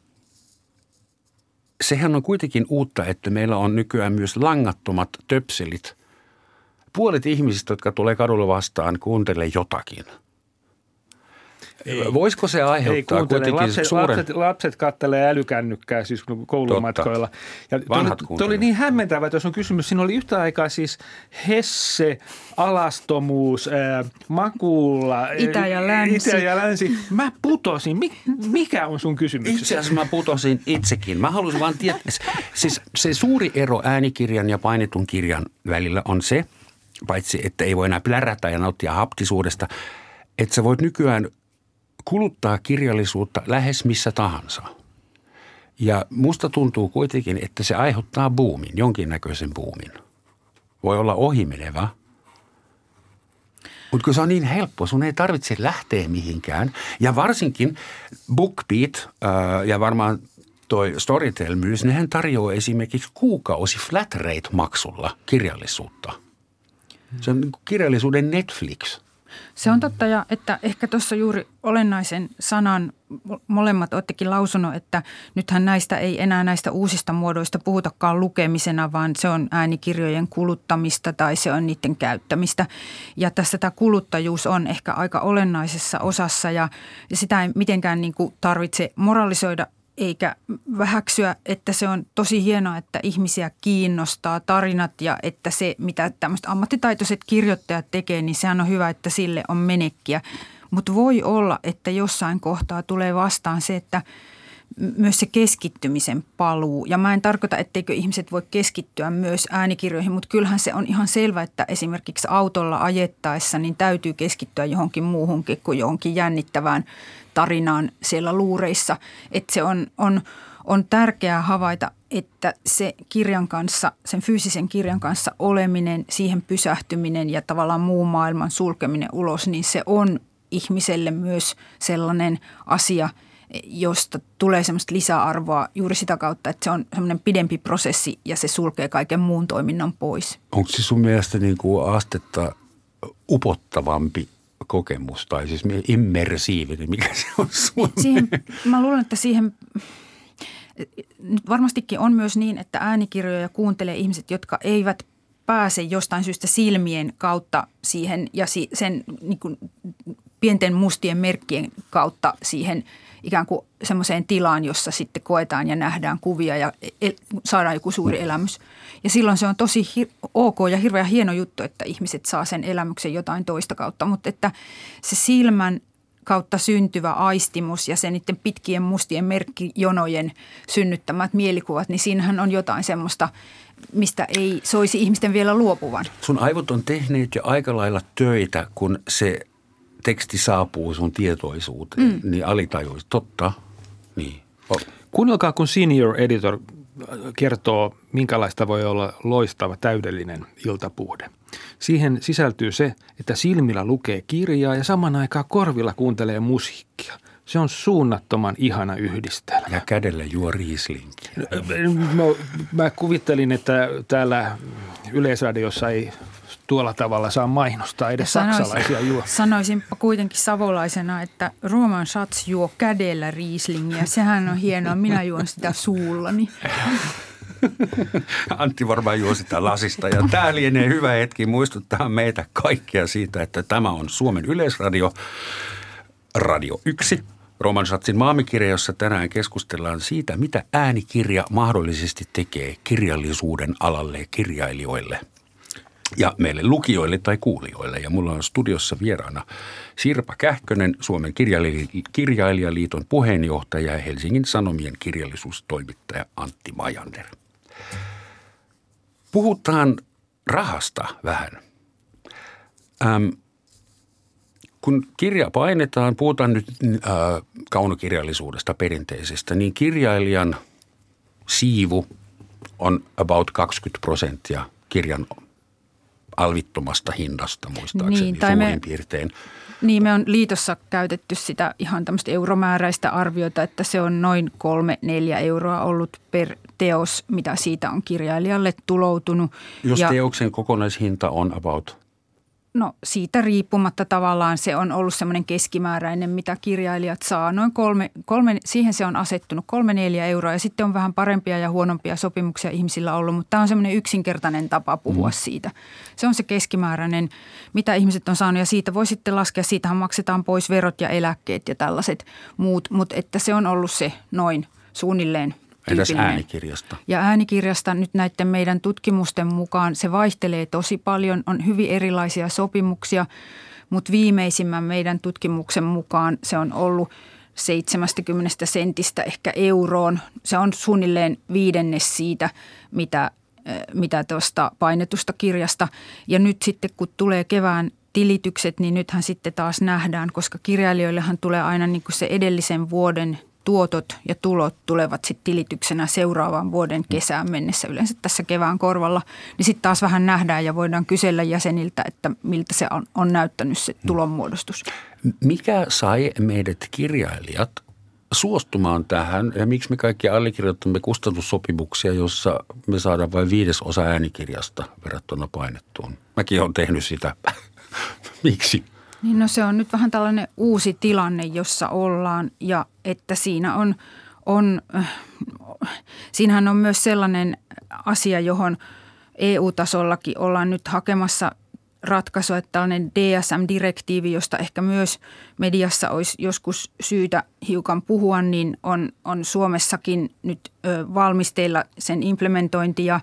sehän on kuitenkin uutta, että meillä on nykyään myös langattomat töpselit. Puolet ihmisistä, jotka tulee kadulla vastaan, kuuntelee jotakin – ei. Voisiko se aiheuttaa ei, kuitenkin lapset, suuren... Lapset, lapset kattelee älykännykkää siis koulumatkoilla. Ja Vanhat tuo oli niin hämmentävä, että jos on kysymys, siinä oli yhtä aikaa siis Hesse, alastomuus, äh, Makuulla, Itä ja Länsi. Itä ja Länsi. Mä putosin. mikä on sun kysymys? Itse asiassa mä putosin itsekin. Mä halusin vaan tietää. Siis se suuri ero äänikirjan ja painetun kirjan välillä on se, paitsi että ei voi enää plärätä ja nauttia haptisuudesta, että sä voit nykyään kuluttaa kirjallisuutta lähes missä tahansa. Ja musta tuntuu kuitenkin, että se aiheuttaa buumin, jonkinnäköisen buumin. Voi olla ohimenevä, mutta kun se on niin helppo, sun ei tarvitse lähteä mihinkään. Ja varsinkin BookBeat ää, ja varmaan toi Storytel myös, nehän tarjoaa esimerkiksi kuukausi flat rate-maksulla kirjallisuutta. Se on niin kirjallisuuden Netflix – se on totta ja että ehkä tuossa juuri olennaisen sanan molemmat olettekin lausunut, että nythän näistä ei enää näistä uusista muodoista puhutakaan lukemisena, vaan se on äänikirjojen kuluttamista tai se on niiden käyttämistä. Ja tässä tämä kuluttajuus on ehkä aika olennaisessa osassa ja sitä ei mitenkään niin kuin tarvitse moralisoida eikä vähäksyä, että se on tosi hienoa, että ihmisiä kiinnostaa tarinat ja että se, mitä tämmöiset ammattitaitoiset kirjoittajat tekee, niin sehän on hyvä, että sille on menekkiä. Mutta voi olla, että jossain kohtaa tulee vastaan se, että myös se keskittymisen paluu. Ja mä en tarkoita, etteikö ihmiset voi keskittyä myös äänikirjoihin, mutta kyllähän se on ihan selvä, että esimerkiksi autolla ajettaessa niin täytyy keskittyä johonkin muuhunkin kuin johonkin jännittävään tarinaan siellä luureissa. Että se on, on, on tärkeää havaita, että se kirjan kanssa, sen fyysisen kirjan kanssa oleminen, siihen pysähtyminen ja tavallaan muun maailman sulkeminen ulos, niin se on ihmiselle myös sellainen asia, josta tulee semmoista lisäarvoa juuri sitä kautta, että se on semmoinen pidempi prosessi ja se sulkee kaiken muun toiminnan pois. Onko se sun mielestä niin kuin astetta upottavampi kokemus tai siis immersiivinen, mikä se on sun? Siihen, mä luulen, että siihen nyt varmastikin on myös niin, että äänikirjoja kuuntelee ihmiset, jotka eivät pääse jostain syystä silmien kautta siihen ja sen niin kuin pienten mustien merkkien kautta siihen ikään kuin semmoiseen tilaan, jossa sitten koetaan ja nähdään kuvia ja el- saadaan joku suuri elämys. Ja silloin se on tosi hir- ok ja hirveän hieno juttu, että ihmiset saa sen elämyksen jotain toista kautta, mutta että se silmän kautta syntyvä aistimus ja se niiden pitkien mustien merkkijonojen synnyttämät mielikuvat, niin siinähän on jotain semmoista, mistä ei soisi ihmisten vielä luopuvan. Sun aivot on tehneet jo aika lailla töitä, kun se teksti saapuu sun tietoisuuteen, mm. niin alitajuisi. Totta, niin. Kuunnelkaa, kun senior editor kertoo, minkälaista voi olla loistava, täydellinen iltapuhde. Siihen sisältyy se, että silmillä lukee kirjaa ja saman aikaan korvilla kuuntelee musiikkia. Se on suunnattoman ihana yhdistelmä. Ja kädellä juo riislinkiä. Mä, mä kuvittelin, että täällä Yleisradiossa ei tuolla tavalla saa mainostaa edes sanoisin, saksalaisia juo. Sanoisinpa kuitenkin savolaisena, että Roman Schatz juo kädellä riislingiä. Sehän on hienoa. Minä juon sitä suullani. Antti varmaan juo sitä lasista ja tämä lienee hyvä hetki muistuttaa meitä kaikkia siitä, että tämä on Suomen Yleisradio, Radio 1. Roman Schatzin maamikirja, jossa tänään keskustellaan siitä, mitä äänikirja mahdollisesti tekee kirjallisuuden alalle kirjailijoille ja meille lukijoille tai kuulijoille. Ja mulla on studiossa vieraana Sirpa Kähkönen, Suomen kirjailijaliiton puheenjohtaja ja Helsingin Sanomien kirjallisuustoimittaja Antti Majander. Puhutaan rahasta vähän. Ähm, kun kirja painetaan, puhutaan nyt äh, kaunokirjallisuudesta perinteisestä, niin kirjailijan siivu on about 20 prosenttia kirjan alvittomasta hinnasta muistaakseni niin, suurin me, piirtein. Niin, me on liitossa käytetty sitä ihan tämmöistä euromääräistä arviota, että se on noin kolme neljä euroa ollut per teos, mitä siitä on kirjailijalle tuloutunut. Jos ja, teoksen kokonaishinta on about No siitä riippumatta tavallaan se on ollut semmoinen keskimääräinen, mitä kirjailijat saa. Noin kolme, kolme, siihen se on asettunut kolme neljä euroa ja sitten on vähän parempia ja huonompia sopimuksia ihmisillä ollut, mutta tämä on semmoinen yksinkertainen tapa puhua mm. siitä. Se on se keskimääräinen, mitä ihmiset on saanut ja siitä voi sitten laskea, siitähän maksetaan pois verot ja eläkkeet ja tällaiset muut, mutta että se on ollut se noin suunnilleen – Entäs äänikirjasta? Ja äänikirjasta nyt näiden meidän tutkimusten mukaan se vaihtelee tosi paljon. On hyvin erilaisia sopimuksia, mutta viimeisimmän meidän tutkimuksen mukaan se on ollut 70 sentistä ehkä euroon. Se on suunnilleen viidennes siitä, mitä, mitä tuosta painetusta kirjasta. Ja nyt sitten kun tulee kevään tilitykset, niin nythän sitten taas nähdään, koska kirjailijoillehan tulee aina niin kuin se edellisen vuoden tuotot ja tulot tulevat sitten tilityksenä seuraavan vuoden kesään mennessä, yleensä tässä kevään korvalla, niin sitten taas vähän nähdään ja voidaan kysellä jäseniltä, että miltä se on, on näyttänyt se tulonmuodostus. Mikä sai meidät kirjailijat suostumaan tähän ja miksi me kaikki allekirjoitamme kustannussopimuksia, jossa me saadaan vain viidesosa äänikirjasta verrattuna painettuun? Mäkin olen tehnyt sitä. miksi? Niin no se on nyt vähän tällainen uusi tilanne, jossa ollaan ja että siinä on, on äh, siinähän on myös sellainen asia, johon EU-tasollakin ollaan nyt hakemassa ratkaisua, että tällainen DSM-direktiivi, josta ehkä myös mediassa olisi joskus syytä hiukan puhua, niin on, on Suomessakin nyt ö, valmisteilla sen implementointi ja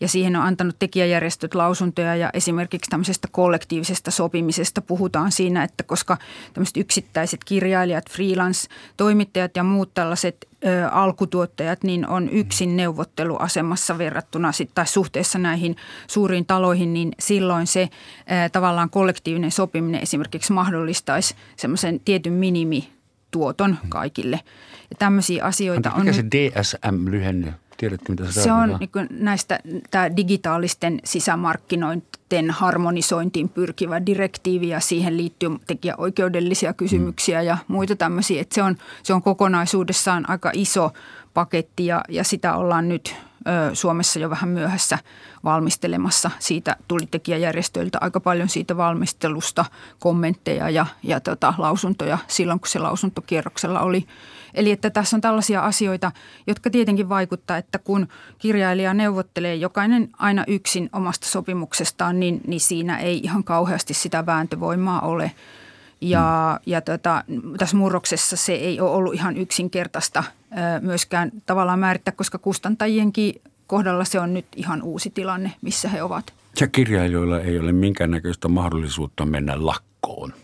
ja siihen on antanut tekijäjärjestöt lausuntoja ja esimerkiksi tämmöisestä kollektiivisesta sopimisesta puhutaan siinä, että koska tämmöiset yksittäiset kirjailijat, freelance-toimittajat ja muut tällaiset ö, alkutuottajat, niin on yksin neuvotteluasemassa verrattuna sit, tai suhteessa näihin suuriin taloihin, niin silloin se ö, tavallaan kollektiivinen sopiminen esimerkiksi mahdollistaisi semmoisen tietyn minimi tuoton kaikille. Ja tämmöisiä asioita mikä on... Mikä se DSM-lyhenne Tiedätkö, mitä se, se on niin näistä tämä digitaalisten sisämarkkinoiden harmonisointiin pyrkivä direktiivi ja siihen liittyy tekijäoikeudellisia kysymyksiä mm. ja muita tämmöisiä. Että se, on, se on kokonaisuudessaan aika iso paketti ja, ja sitä ollaan nyt Suomessa jo vähän myöhässä valmistelemassa. Siitä tuli tekijäjärjestöiltä aika paljon siitä valmistelusta kommentteja ja, ja tota, lausuntoja silloin, kun se lausuntokierroksella oli – Eli että tässä on tällaisia asioita, jotka tietenkin vaikuttaa, että kun kirjailija neuvottelee jokainen aina yksin omasta sopimuksestaan, niin, niin siinä ei ihan kauheasti sitä vääntövoimaa ole. Ja, mm. ja tota, tässä murroksessa se ei ole ollut ihan yksinkertaista myöskään tavallaan määrittää, koska kustantajienkin kohdalla se on nyt ihan uusi tilanne, missä he ovat. Ja kirjailijoilla ei ole minkäännäköistä mahdollisuutta mennä lakkoon.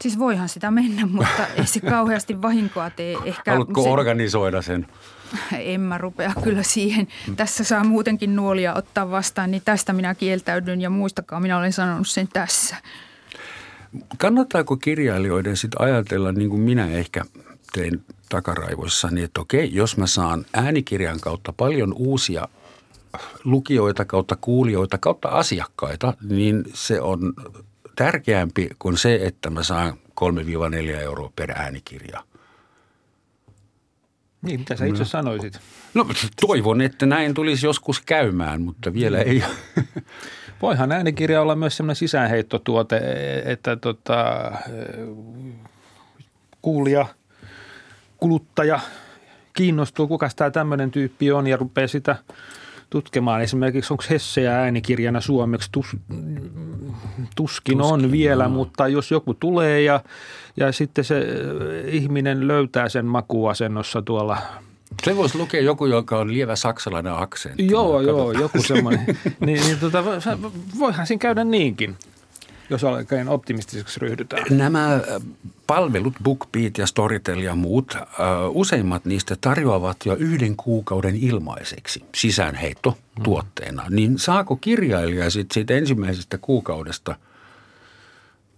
Siis voihan sitä mennä, mutta ei se kauheasti vahinkoa tee. Ehkä Haluatko se, organisoida sen? En mä rupea kyllä siihen. Tässä saa muutenkin nuolia ottaa vastaan, niin tästä minä kieltäydyn ja muistakaa, minä olen sanonut sen tässä. Kannattaako kirjailijoiden sitten ajatella, niin kuin minä ehkä tein takaraivoissani, että okei, jos mä saan äänikirjan kautta paljon uusia lukijoita kautta kuulijoita kautta asiakkaita, niin se on tärkeämpi kuin se, että mä saan 3-4 euroa per äänikirja. Niin, mitä sä itse sanoisit? No toivon, että näin tulisi joskus käymään, mutta vielä ei. Voihan äänikirja olla myös sellainen sisäänheittotuote, että tota, kuulija, kuluttaja kiinnostuu, kuka tämä tämmöinen tyyppi on ja rupeaa sitä tutkimaan. Esimerkiksi onko Hesseä äänikirjana suomeksi? Tus, tuskin, tuskin on vielä, no. mutta jos joku tulee ja, ja sitten se ihminen löytää sen makuasennossa tuolla se voisi lukea joku, joka on lievä saksalainen aksentti. Joo, joo, joku semmoinen. niin, niin tota, voihan siinä käydä niinkin jos oikein optimistiseksi ryhdytään? Nämä äh, palvelut, BookBeat ja Storytel ja muut, äh, useimmat niistä tarjoavat jo yhden kuukauden ilmaiseksi sisäänheitto tuotteena. Mm. Niin saako kirjailija sitten siitä ensimmäisestä kuukaudesta,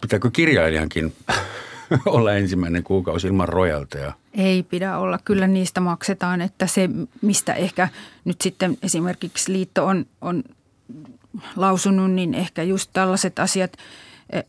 pitääkö kirjailijankin olla ensimmäinen kuukausi ilman rojalteja? Ei pidä olla. Kyllä niistä maksetaan, että se mistä ehkä nyt sitten esimerkiksi liitto on, on lausunut, niin ehkä just tällaiset asiat –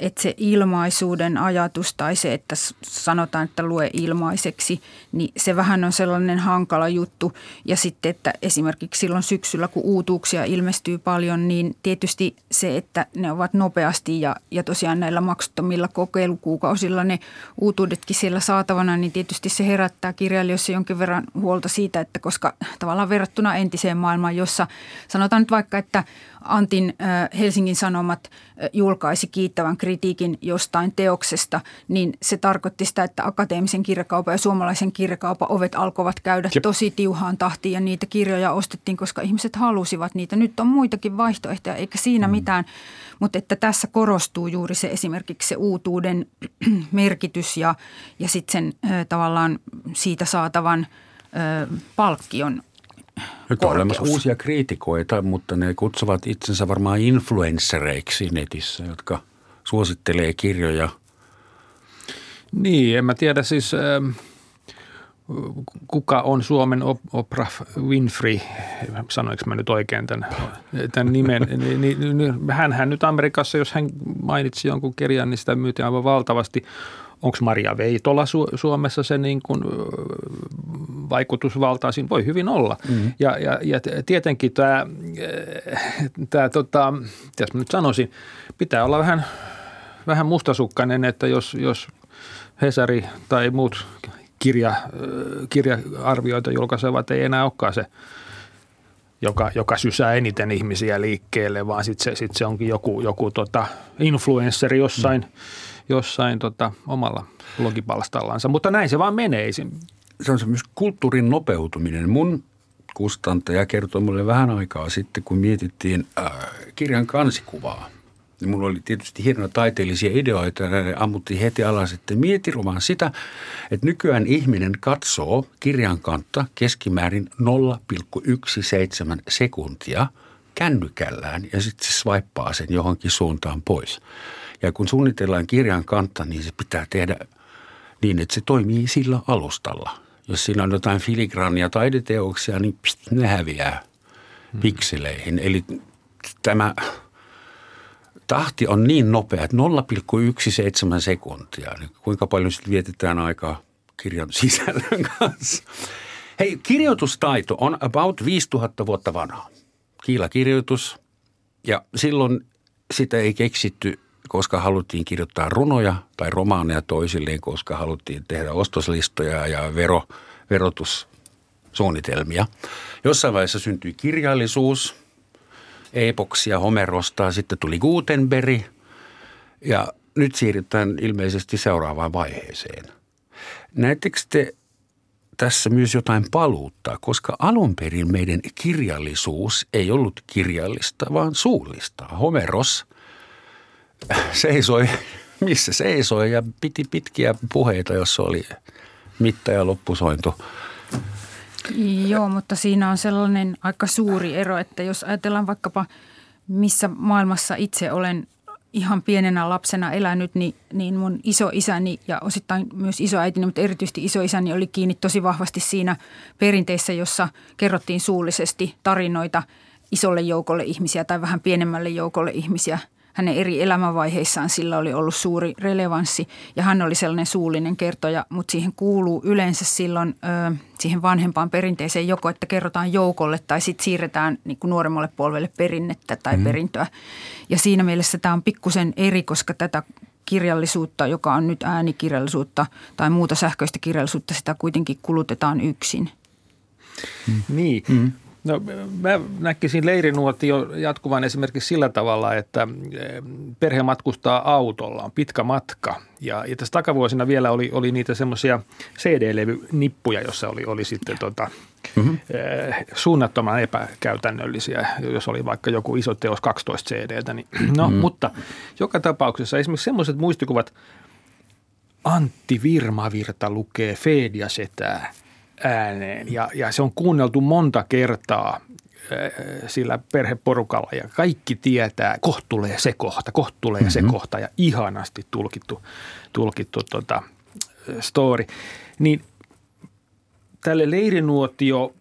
että se ilmaisuuden ajatus tai se, että sanotaan, että lue ilmaiseksi, niin se vähän on sellainen hankala juttu. Ja sitten, että esimerkiksi silloin syksyllä, kun uutuuksia ilmestyy paljon, niin tietysti se, että ne ovat nopeasti ja, ja tosiaan näillä maksuttomilla kokeilukuukausilla ne uutuudetkin siellä saatavana, niin tietysti se herättää kirjailijoissa jonkin verran huolta siitä, että koska tavallaan verrattuna entiseen maailmaan, jossa sanotaan nyt vaikka, että Antin Helsingin Sanomat julkaisi kiittävän kritiikin jostain teoksesta, niin se tarkoitti sitä, että akateemisen kirjakaupan ja suomalaisen kirjakaupan ovet alkoivat käydä Jep. tosi tiuhaan tahtiin ja niitä kirjoja ostettiin, koska ihmiset halusivat niitä. Nyt on muitakin vaihtoehtoja, eikä siinä mm. mitään, mutta että tässä korostuu juuri se esimerkiksi se uutuuden merkitys ja, ja sitten sen tavallaan siitä saatavan palkkion nyt on olemassa uusia kriitikoita, mutta ne kutsuvat itsensä varmaan influenssereiksi netissä, jotka suosittelee kirjoja. Niin, en mä tiedä siis ähm, kuka on Suomen Oprah Winfrey, sanoinko mä nyt oikein tämän, tämän nimen, hänhän nyt Amerikassa, jos hän mainitsi jonkun kirjan, niin sitä myytiin aivan valtavasti onko Maria Veitola Su- Suomessa se niin kuin vaikutusvaltaisin? Voi hyvin olla. Mm-hmm. Ja, ja, ja tietenkin tämä, tämä tota, mitä mä nyt sanoisin, pitää olla vähän, vähän mustasukkainen, että jos, jos Hesari tai muut kirja, kirja-arvioita julkaisevat ei enää olekaan se joka, joka sysää eniten ihmisiä liikkeelle, vaan sitten se, sit se onkin joku, joku tota influensseri jossain, mm jossain tota, omalla blogipalstallansa, mutta näin se vaan menee. Se on se myös kulttuurin nopeutuminen. Mun kustantaja kertoi mulle vähän aikaa sitten, kun mietittiin äh, kirjan kansikuvaa. Niin mulla oli tietysti hienoja taiteellisia ideoita ja ne ammuttiin heti alas, että mieti vaan sitä, että nykyään ihminen katsoo kirjan kantta keskimäärin 0,17 sekuntia kännykällään ja sitten se swipeaa sen johonkin suuntaan pois. Ja kun suunnitellaan kirjan kantta, niin se pitää tehdä niin, että se toimii sillä alustalla. Jos siinä on jotain filigraania taideteoksia, niin pst, ne häviää hmm. pikseleihin. Eli tämä tahti on niin nopea, että 0,17 sekuntia. Niin kuinka paljon sitten vietetään aikaa kirjan sisällön kanssa. Hei, kirjoitustaito on about 5000 vuotta vanha. Kiilakirjoitus. Ja silloin sitä ei keksitty koska haluttiin kirjoittaa runoja tai romaaneja toisilleen, koska haluttiin tehdä ostoslistoja ja vero, verotussuunnitelmia. Jossain vaiheessa syntyi kirjallisuus, epoksia Homerosta, sitten tuli Gutenberg ja nyt siirrytään ilmeisesti seuraavaan vaiheeseen. Näettekö te tässä myös jotain paluutta, koska alun perin meidän kirjallisuus ei ollut kirjallista, vaan suullista. Homeros seisoi, missä seisoi ja piti pitkiä puheita, jos oli mitta ja loppusointu. Joo, mutta siinä on sellainen aika suuri ero, että jos ajatellaan vaikkapa missä maailmassa itse olen ihan pienenä lapsena elänyt, niin, niin mun isoisäni ja osittain myös isoäitini, mutta erityisesti isoisäni oli kiinni tosi vahvasti siinä perinteessä, jossa kerrottiin suullisesti tarinoita isolle joukolle ihmisiä tai vähän pienemmälle joukolle ihmisiä – hänen eri elämänvaiheissaan sillä oli ollut suuri relevanssi ja hän oli sellainen suullinen kertoja, mutta siihen kuuluu yleensä silloin ö, siihen vanhempaan perinteeseen joko, että kerrotaan joukolle tai sitten siirretään niin kuin nuoremmalle polvelle perinnettä tai mm. perintöä. Ja siinä mielessä tämä on pikkusen eri, koska tätä kirjallisuutta, joka on nyt äänikirjallisuutta tai muuta sähköistä kirjallisuutta, sitä kuitenkin kulutetaan yksin. Mm. Niin, mm. No mä näkisin leirinuotio jatkuvan esimerkiksi sillä tavalla, että eh, perhe matkustaa autolla, on pitkä matka. Ja, ja tässä takavuosina vielä oli, oli niitä semmoisia CD-levynippuja, jossa oli, oli sitten tota, mm-hmm. eh, suunnattoman epäkäytännöllisiä, jos oli vaikka joku iso teos 12 CDltä. Niin, no, mm-hmm. mutta joka tapauksessa esimerkiksi semmoiset muistikuvat, Antti Virmavirta lukee Feedia setää – ääneen ja, ja se on kuunneltu monta kertaa äh, sillä perheporukalla ja kaikki tietää, kohta tulee se kohta, kohta tulee mm-hmm. se kohta ja ihanasti tulkittu, tulkittu tota, story. Niin tälle leirinuotio,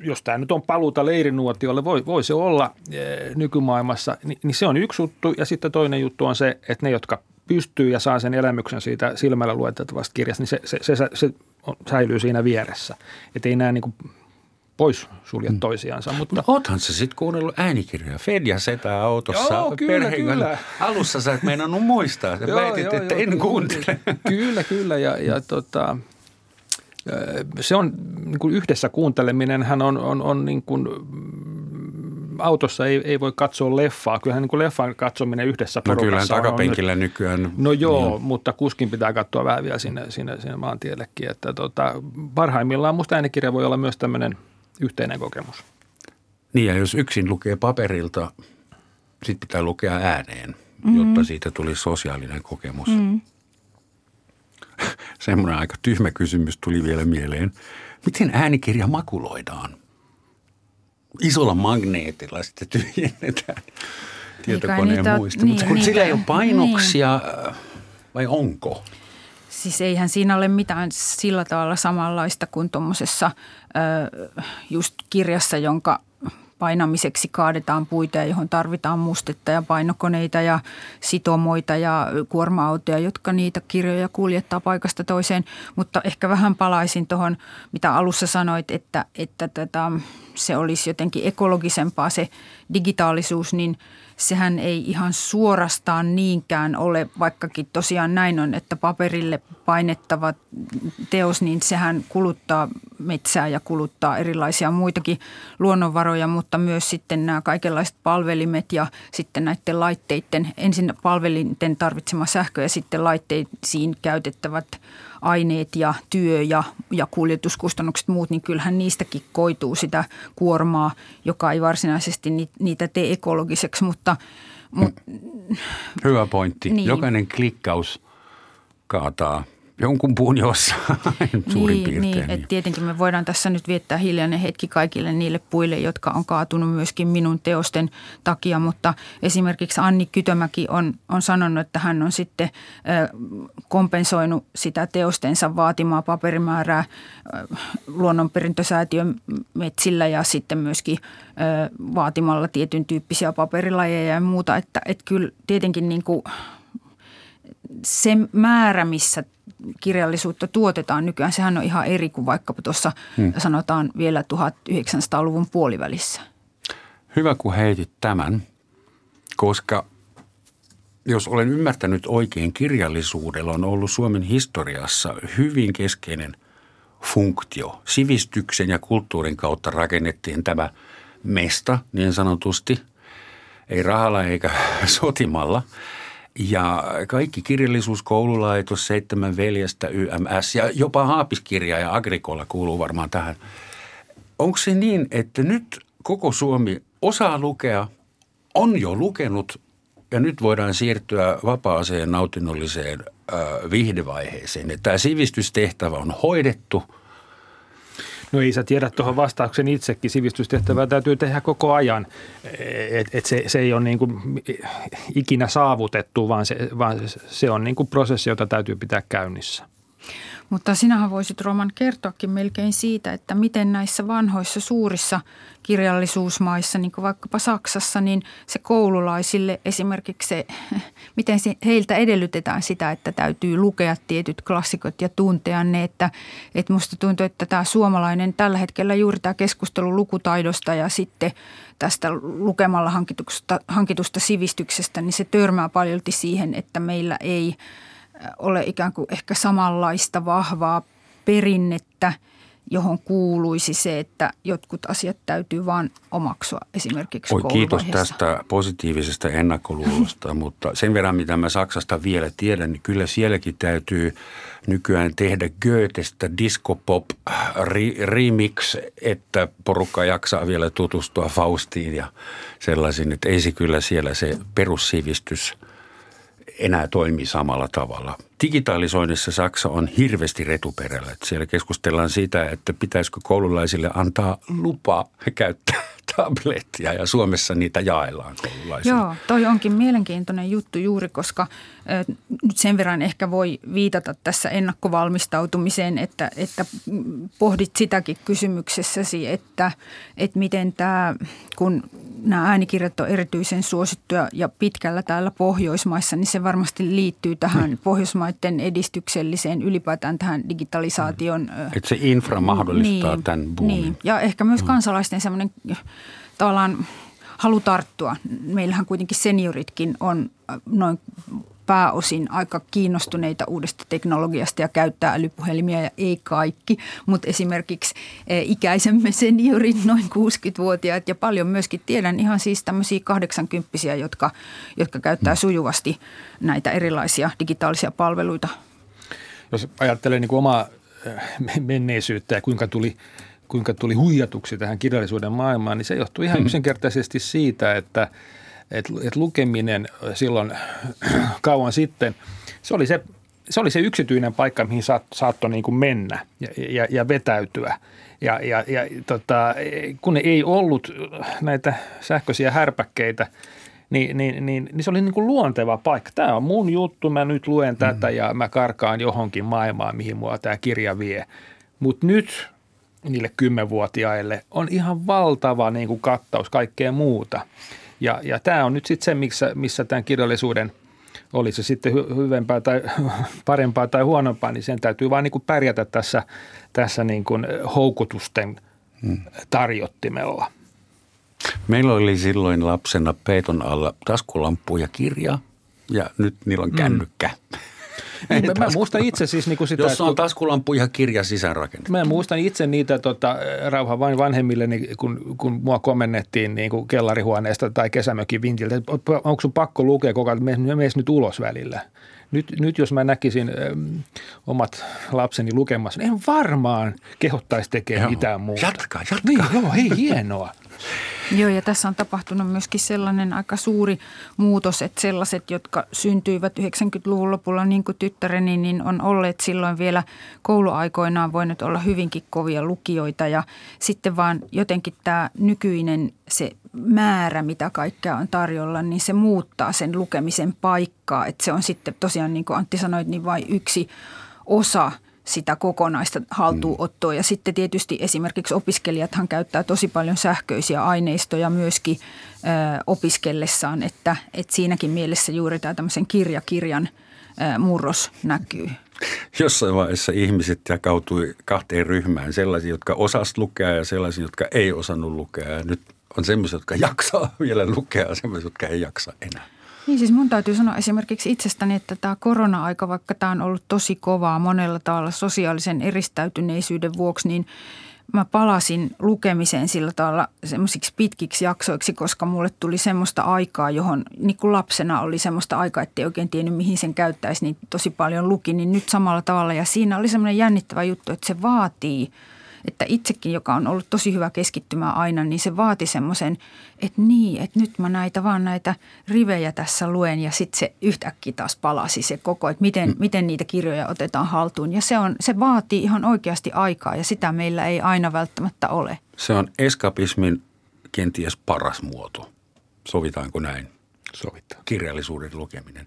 jos tämä nyt on paluuta leirinuotiolle, voi, voi se olla äh, nykymaailmassa, niin, niin se on yksi juttu ja sitten toinen juttu on se, että ne, jotka pystyy ja saa sen elämyksen siitä silmällä luettavasta kirjasta, niin se, se, se, se säilyy siinä vieressä. Että ei nämä niin kuin pois sulje mm. toisiansa. Mutta... No oothan se sitten kuunnellut äänikirjoja. Fedja setää autossa joo, kyllä, kyllä. Alussa sä et meinannut muistaa. Sä joo, väitit, joo, että joo, en kuuntele. Kyllä, kyllä. Ja, ja tota, se on niin kuin yhdessä kuunteleminen hän on, on, on niin kuin autossa ei, ei voi katsoa leffaa. Kyllähän niin kuin leffan katsominen yhdessä no porukassa No kyllähän takapenkillä on nyt, nykyään. No joo, niin. mutta kuskin pitää katsoa vähän vielä sinne, sinne, sinne maantiellekin. Että tota, parhaimmillaan musta äänikirja voi olla myös tämmöinen yhteinen kokemus. Niin ja jos yksin lukee paperilta, sitten pitää lukea ääneen, mm-hmm. jotta siitä tuli sosiaalinen kokemus. Mm-hmm. Semmoinen aika tyhmä kysymys tuli vielä mieleen. Miten äänikirja makuloidaan? Isolla magneetilla sitten tyhjennetään tietokoneen niitä, muista. Niin, Mutta kun niitä, sillä ei ole painoksia, niin. vai onko? Siis eihän siinä ole mitään sillä tavalla samanlaista kuin tuommoisessa just kirjassa, jonka painamiseksi kaadetaan puita johon tarvitaan mustetta ja painokoneita ja sitomoita ja kuorma-autoja, jotka niitä kirjoja kuljettaa paikasta toiseen. Mutta ehkä vähän palaisin tuohon, mitä alussa sanoit, että, että tätä, se olisi jotenkin ekologisempaa se digitaalisuus, niin – sehän ei ihan suorastaan niinkään ole, vaikkakin tosiaan näin on, että paperille painettava teos, niin sehän kuluttaa metsää ja kuluttaa erilaisia muitakin luonnonvaroja, mutta myös sitten nämä kaikenlaiset palvelimet ja sitten näiden laitteiden, ensin palvelinten tarvitsema sähkö ja sitten laitteisiin käytettävät aineet ja työ ja, ja kuljetuskustannukset muut, niin kyllähän niistäkin koituu sitä kuormaa, joka ei varsinaisesti niitä tee ekologiseksi, mutta... mutta Hyvä pointti. Niin. Jokainen klikkaus kaataa jonkun puun jossain suurin niin, piirtein. Niin, että tietenkin me voidaan tässä nyt viettää hiljainen hetki kaikille niille puille, jotka on kaatunut myöskin minun teosten takia, mutta esimerkiksi Anni Kytömäki on, on sanonut, että hän on sitten kompensoinut sitä teostensa vaatimaa paperimäärää luonnonperintösäätiön metsillä ja sitten myöskin vaatimalla tietyn tyyppisiä paperilajeja ja muuta, että, että kyllä tietenkin niin kuin se määrä, missä kirjallisuutta tuotetaan nykyään, sehän on ihan eri kuin vaikka tuossa hmm. sanotaan vielä 1900-luvun puolivälissä. Hyvä, kun heitit tämän, koska jos olen ymmärtänyt oikein, kirjallisuudella on ollut Suomen historiassa hyvin keskeinen funktio. Sivistyksen ja kulttuurin kautta rakennettiin tämä mesta niin sanotusti, ei rahalla eikä sotimalla – Ja kaikki kirjallisuus, koululaitos, seitsemän veljestä, YMS ja jopa Haapiskirja ja Agrikola kuuluu varmaan tähän. Onko se niin, että nyt koko Suomi osaa lukea, on jo lukenut ja nyt voidaan siirtyä vapaaseen nautinnolliseen äh, vihdevaiheeseen. Tämä sivistystehtävä on hoidettu – No ei sä tiedä tuohon vastauksen itsekin. Sivistystehtävää täytyy tehdä koko ajan. Et, et se, se ei ole niin kuin ikinä saavutettu, vaan se, vaan se on niin kuin prosessi, jota täytyy pitää käynnissä. Mutta sinähän voisit Roman kertoakin melkein siitä, että miten näissä vanhoissa suurissa kirjallisuusmaissa, niin kuin vaikkapa Saksassa, niin se koululaisille esimerkiksi se, miten se, heiltä edellytetään sitä, että täytyy lukea tietyt klassikot ja tuntea ne, että, että musta tuntuu, että tämä suomalainen tällä hetkellä juuri tämä keskustelu lukutaidosta ja sitten tästä lukemalla hankitusta, hankitusta sivistyksestä, niin se törmää paljolti siihen, että meillä ei – ole ikään kuin ehkä samanlaista vahvaa perinnettä, johon kuuluisi se, että jotkut asiat täytyy vain omaksua esimerkiksi Oi, Kiitos tästä positiivisesta ennakkoluulosta, mutta sen verran mitä mä Saksasta vielä tiedän, niin kyllä sielläkin täytyy nykyään tehdä Goethestä discopop remix, että porukka jaksaa vielä tutustua Faustiin ja sellaisin, että ei se kyllä siellä se perussivistys – enää toimii samalla tavalla. Digitalisoinnissa Saksa on hirveästi retuperällä. Siellä keskustellaan siitä, että pitäisikö koululaisille antaa lupa käyttää tablettia ja Suomessa niitä jaellaan koululaisille. Joo, toi onkin mielenkiintoinen juttu juuri, koska nyt sen verran ehkä voi viitata tässä ennakkovalmistautumiseen, että, että pohdit sitäkin kysymyksessäsi, että, että miten tämä, kun nämä äänikirjat on erityisen suosittuja ja pitkällä täällä Pohjoismaissa, niin se varmasti liittyy tähän mm. Pohjoismaiden edistykselliseen ylipäätään tähän digitalisaation. Mm. Että se infra mahdollistaa niin, tämän boomin. Niin, ja ehkä myös mm. kansalaisten semmoinen tavallaan halu tarttua. Meillähän kuitenkin senioritkin on noin pääosin aika kiinnostuneita uudesta teknologiasta ja käyttää älypuhelimia ja ei kaikki, mutta esimerkiksi eh, ikäisemme seniorit, noin 60-vuotiaat ja paljon myöskin tiedän ihan siis tämmöisiä 80 jotka, jotka käyttää mm. sujuvasti näitä erilaisia digitaalisia palveluita. Jos ajattelee niin kuin omaa eh, menneisyyttä ja kuinka tuli kuinka tuli huijatuksi tähän kirjallisuuden maailmaan, niin se johtuu ihan mm. yksinkertaisesti siitä, että – että et lukeminen silloin kauan sitten, se oli se, se oli se yksityinen paikka, mihin saat, saattoi niin kuin mennä ja, ja, ja vetäytyä. Ja, ja, ja tota, kun ei ollut näitä sähköisiä härpäkkeitä, niin, niin, niin, niin se oli niin kuin luonteva paikka. Tämä on mun juttu, mä nyt luen tätä mm. ja mä karkaan johonkin maailmaan, mihin mua tämä kirja vie. Mutta nyt niille kymmenvuotiaille on ihan valtava niin kuin kattaus kaikkea muuta – ja, ja tämä on nyt sitten se, missä, missä tämän kirjallisuuden oli se sitten hyvempää tai parempaa tai huonompaa, niin sen täytyy vain niin kuin pärjätä tässä, tässä niin kuin houkutusten hmm. tarjottimella. Meillä oli silloin lapsena peiton alla taskulampu ja kirja ja nyt niillä on hmm. kännykkä. Mm. Niin, mä, mä muistan itse siis niin kuin sitä. Jos on taskulampu ja kirja sisäänrakennettu. Mä muistan itse niitä tota, rauha vain vanhemmille, niin kun, kun mua komennettiin niin kuin kellarihuoneesta tai kesämökin vintiltä, onko sun pakko lukea koko ajan, että mene nyt ulos välillä. Nyt, nyt jos mä näkisin ö, omat lapseni lukemassa, niin en varmaan kehottaisi tekemään mitään muuta. Jatka, jatka. Niin, joo, hei, hienoa. Joo, ja tässä on tapahtunut myöskin sellainen aika suuri muutos, että sellaiset, jotka syntyivät 90-luvun lopulla, niin kuin tyttäreni, niin on olleet silloin vielä kouluaikoinaan voinut olla hyvinkin kovia lukijoita. Ja sitten vaan jotenkin tämä nykyinen se määrä, mitä kaikkea on tarjolla, niin se muuttaa sen lukemisen paikkaa. Että se on sitten tosiaan, niin kuin Antti sanoi, niin vain yksi osa – sitä kokonaista haltuunottoa. Ja sitten tietysti esimerkiksi opiskelijathan käyttää tosi paljon sähköisiä aineistoja myöskin ö, opiskellessaan, että, että siinäkin mielessä juuri tämä tämmöisen kirjakirjan ö, murros näkyy. Jossain vaiheessa ihmiset jakautui kahteen ryhmään, sellaisia, jotka osasivat lukea ja sellaisia, jotka ei osannut lukea. Ja nyt on sellaisia, jotka jaksaa vielä lukea ja sellaisia, jotka ei jaksa enää. Niin siis mun täytyy sanoa esimerkiksi itsestäni, että tämä korona-aika, vaikka tämä on ollut tosi kovaa monella tavalla sosiaalisen eristäytyneisyyden vuoksi, niin mä palasin lukemiseen sillä tavalla semmoisiksi pitkiksi jaksoiksi, koska mulle tuli semmoista aikaa, johon niin kuin lapsena oli semmoista aikaa, että ei oikein tiennyt mihin sen käyttäisi, niin tosi paljon luki, niin nyt samalla tavalla. Ja siinä oli semmoinen jännittävä juttu, että se vaatii – että itsekin, joka on ollut tosi hyvä keskittymään aina, niin se vaati semmoisen, että niin, että nyt mä näitä vaan näitä rivejä tässä luen ja sitten se yhtäkkiä taas palasi se koko, että miten, mm. miten niitä kirjoja otetaan haltuun. Ja se, on, se vaatii ihan oikeasti aikaa ja sitä meillä ei aina välttämättä ole. Se on eskapismin kenties paras muoto. Sovitaanko näin? Sovitaan. Kirjallisuuden lukeminen.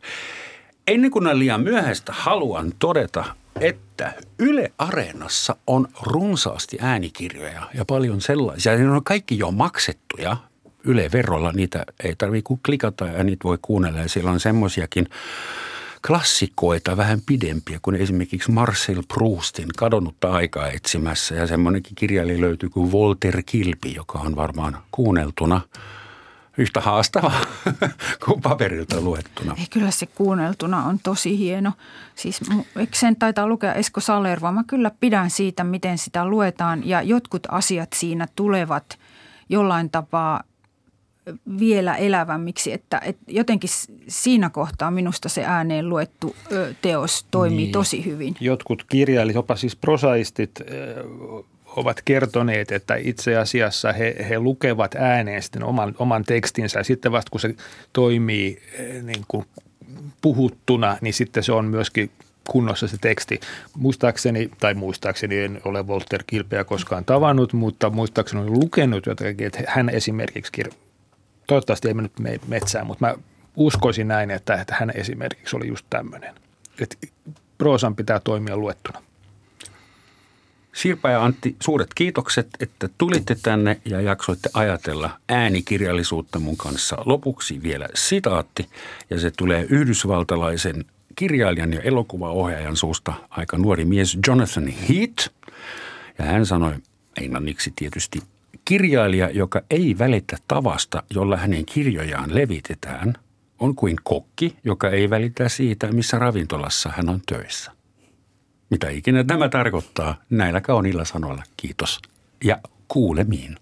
Ennen kuin on liian myöhäistä, haluan todeta, että Yle Areenassa on runsaasti äänikirjoja ja paljon sellaisia. Ne on kaikki jo maksettuja Yle-verolla. Niitä ei tarvitse kuin klikata ja niitä voi kuunnella. Ja siellä on semmoisiakin klassikoita vähän pidempiä kuin esimerkiksi Marcel Proustin kadonnutta aikaa etsimässä. Ja semmoinenkin kirjailija löytyy kuin Walter Kilpi, joka on varmaan kuunneltuna – yhtä haastava kuin paperilta luettuna. Ei, kyllä se kuunneltuna on tosi hieno. Siis eikö sen taitaa lukea Esko Salerva? Mä kyllä pidän siitä, miten sitä luetaan ja jotkut asiat siinä tulevat jollain tapaa vielä elävämmiksi, että, että jotenkin siinä kohtaa minusta se ääneen luettu teos toimii niin. tosi hyvin. Jotkut kirjailijat, jopa siis prosaistit ovat kertoneet, että itse asiassa he, he lukevat ääneen sitten oman, oman tekstinsä ja sitten vasta kun se toimii eh, niin kuin puhuttuna, niin sitten se on myöskin kunnossa se teksti. Muistaakseni, tai muistaakseni en ole Walter Kilpeä koskaan tavannut, mutta muistaakseni olen lukenut jotakin, että hän esimerkiksi, toivottavasti ei mennyt metsään, mutta mä uskoisin näin, että, että hän esimerkiksi oli just tämmöinen. Että proosan pitää toimia luettuna. Sirpa ja Antti, suuret kiitokset, että tulitte tänne ja jaksoitte ajatella äänikirjallisuutta mun kanssa. Lopuksi vielä sitaatti, ja se tulee yhdysvaltalaisen kirjailijan ja elokuvaohjaajan suusta aika nuori mies Jonathan Heath. Ja hän sanoi englanniksi tietysti, kirjailija, joka ei välitä tavasta, jolla hänen kirjojaan levitetään, on kuin kokki, joka ei välitä siitä, missä ravintolassa hän on töissä. Mitä ikinä tämä tarkoittaa näillä kauniilla sanoilla. Kiitos ja kuulemiin.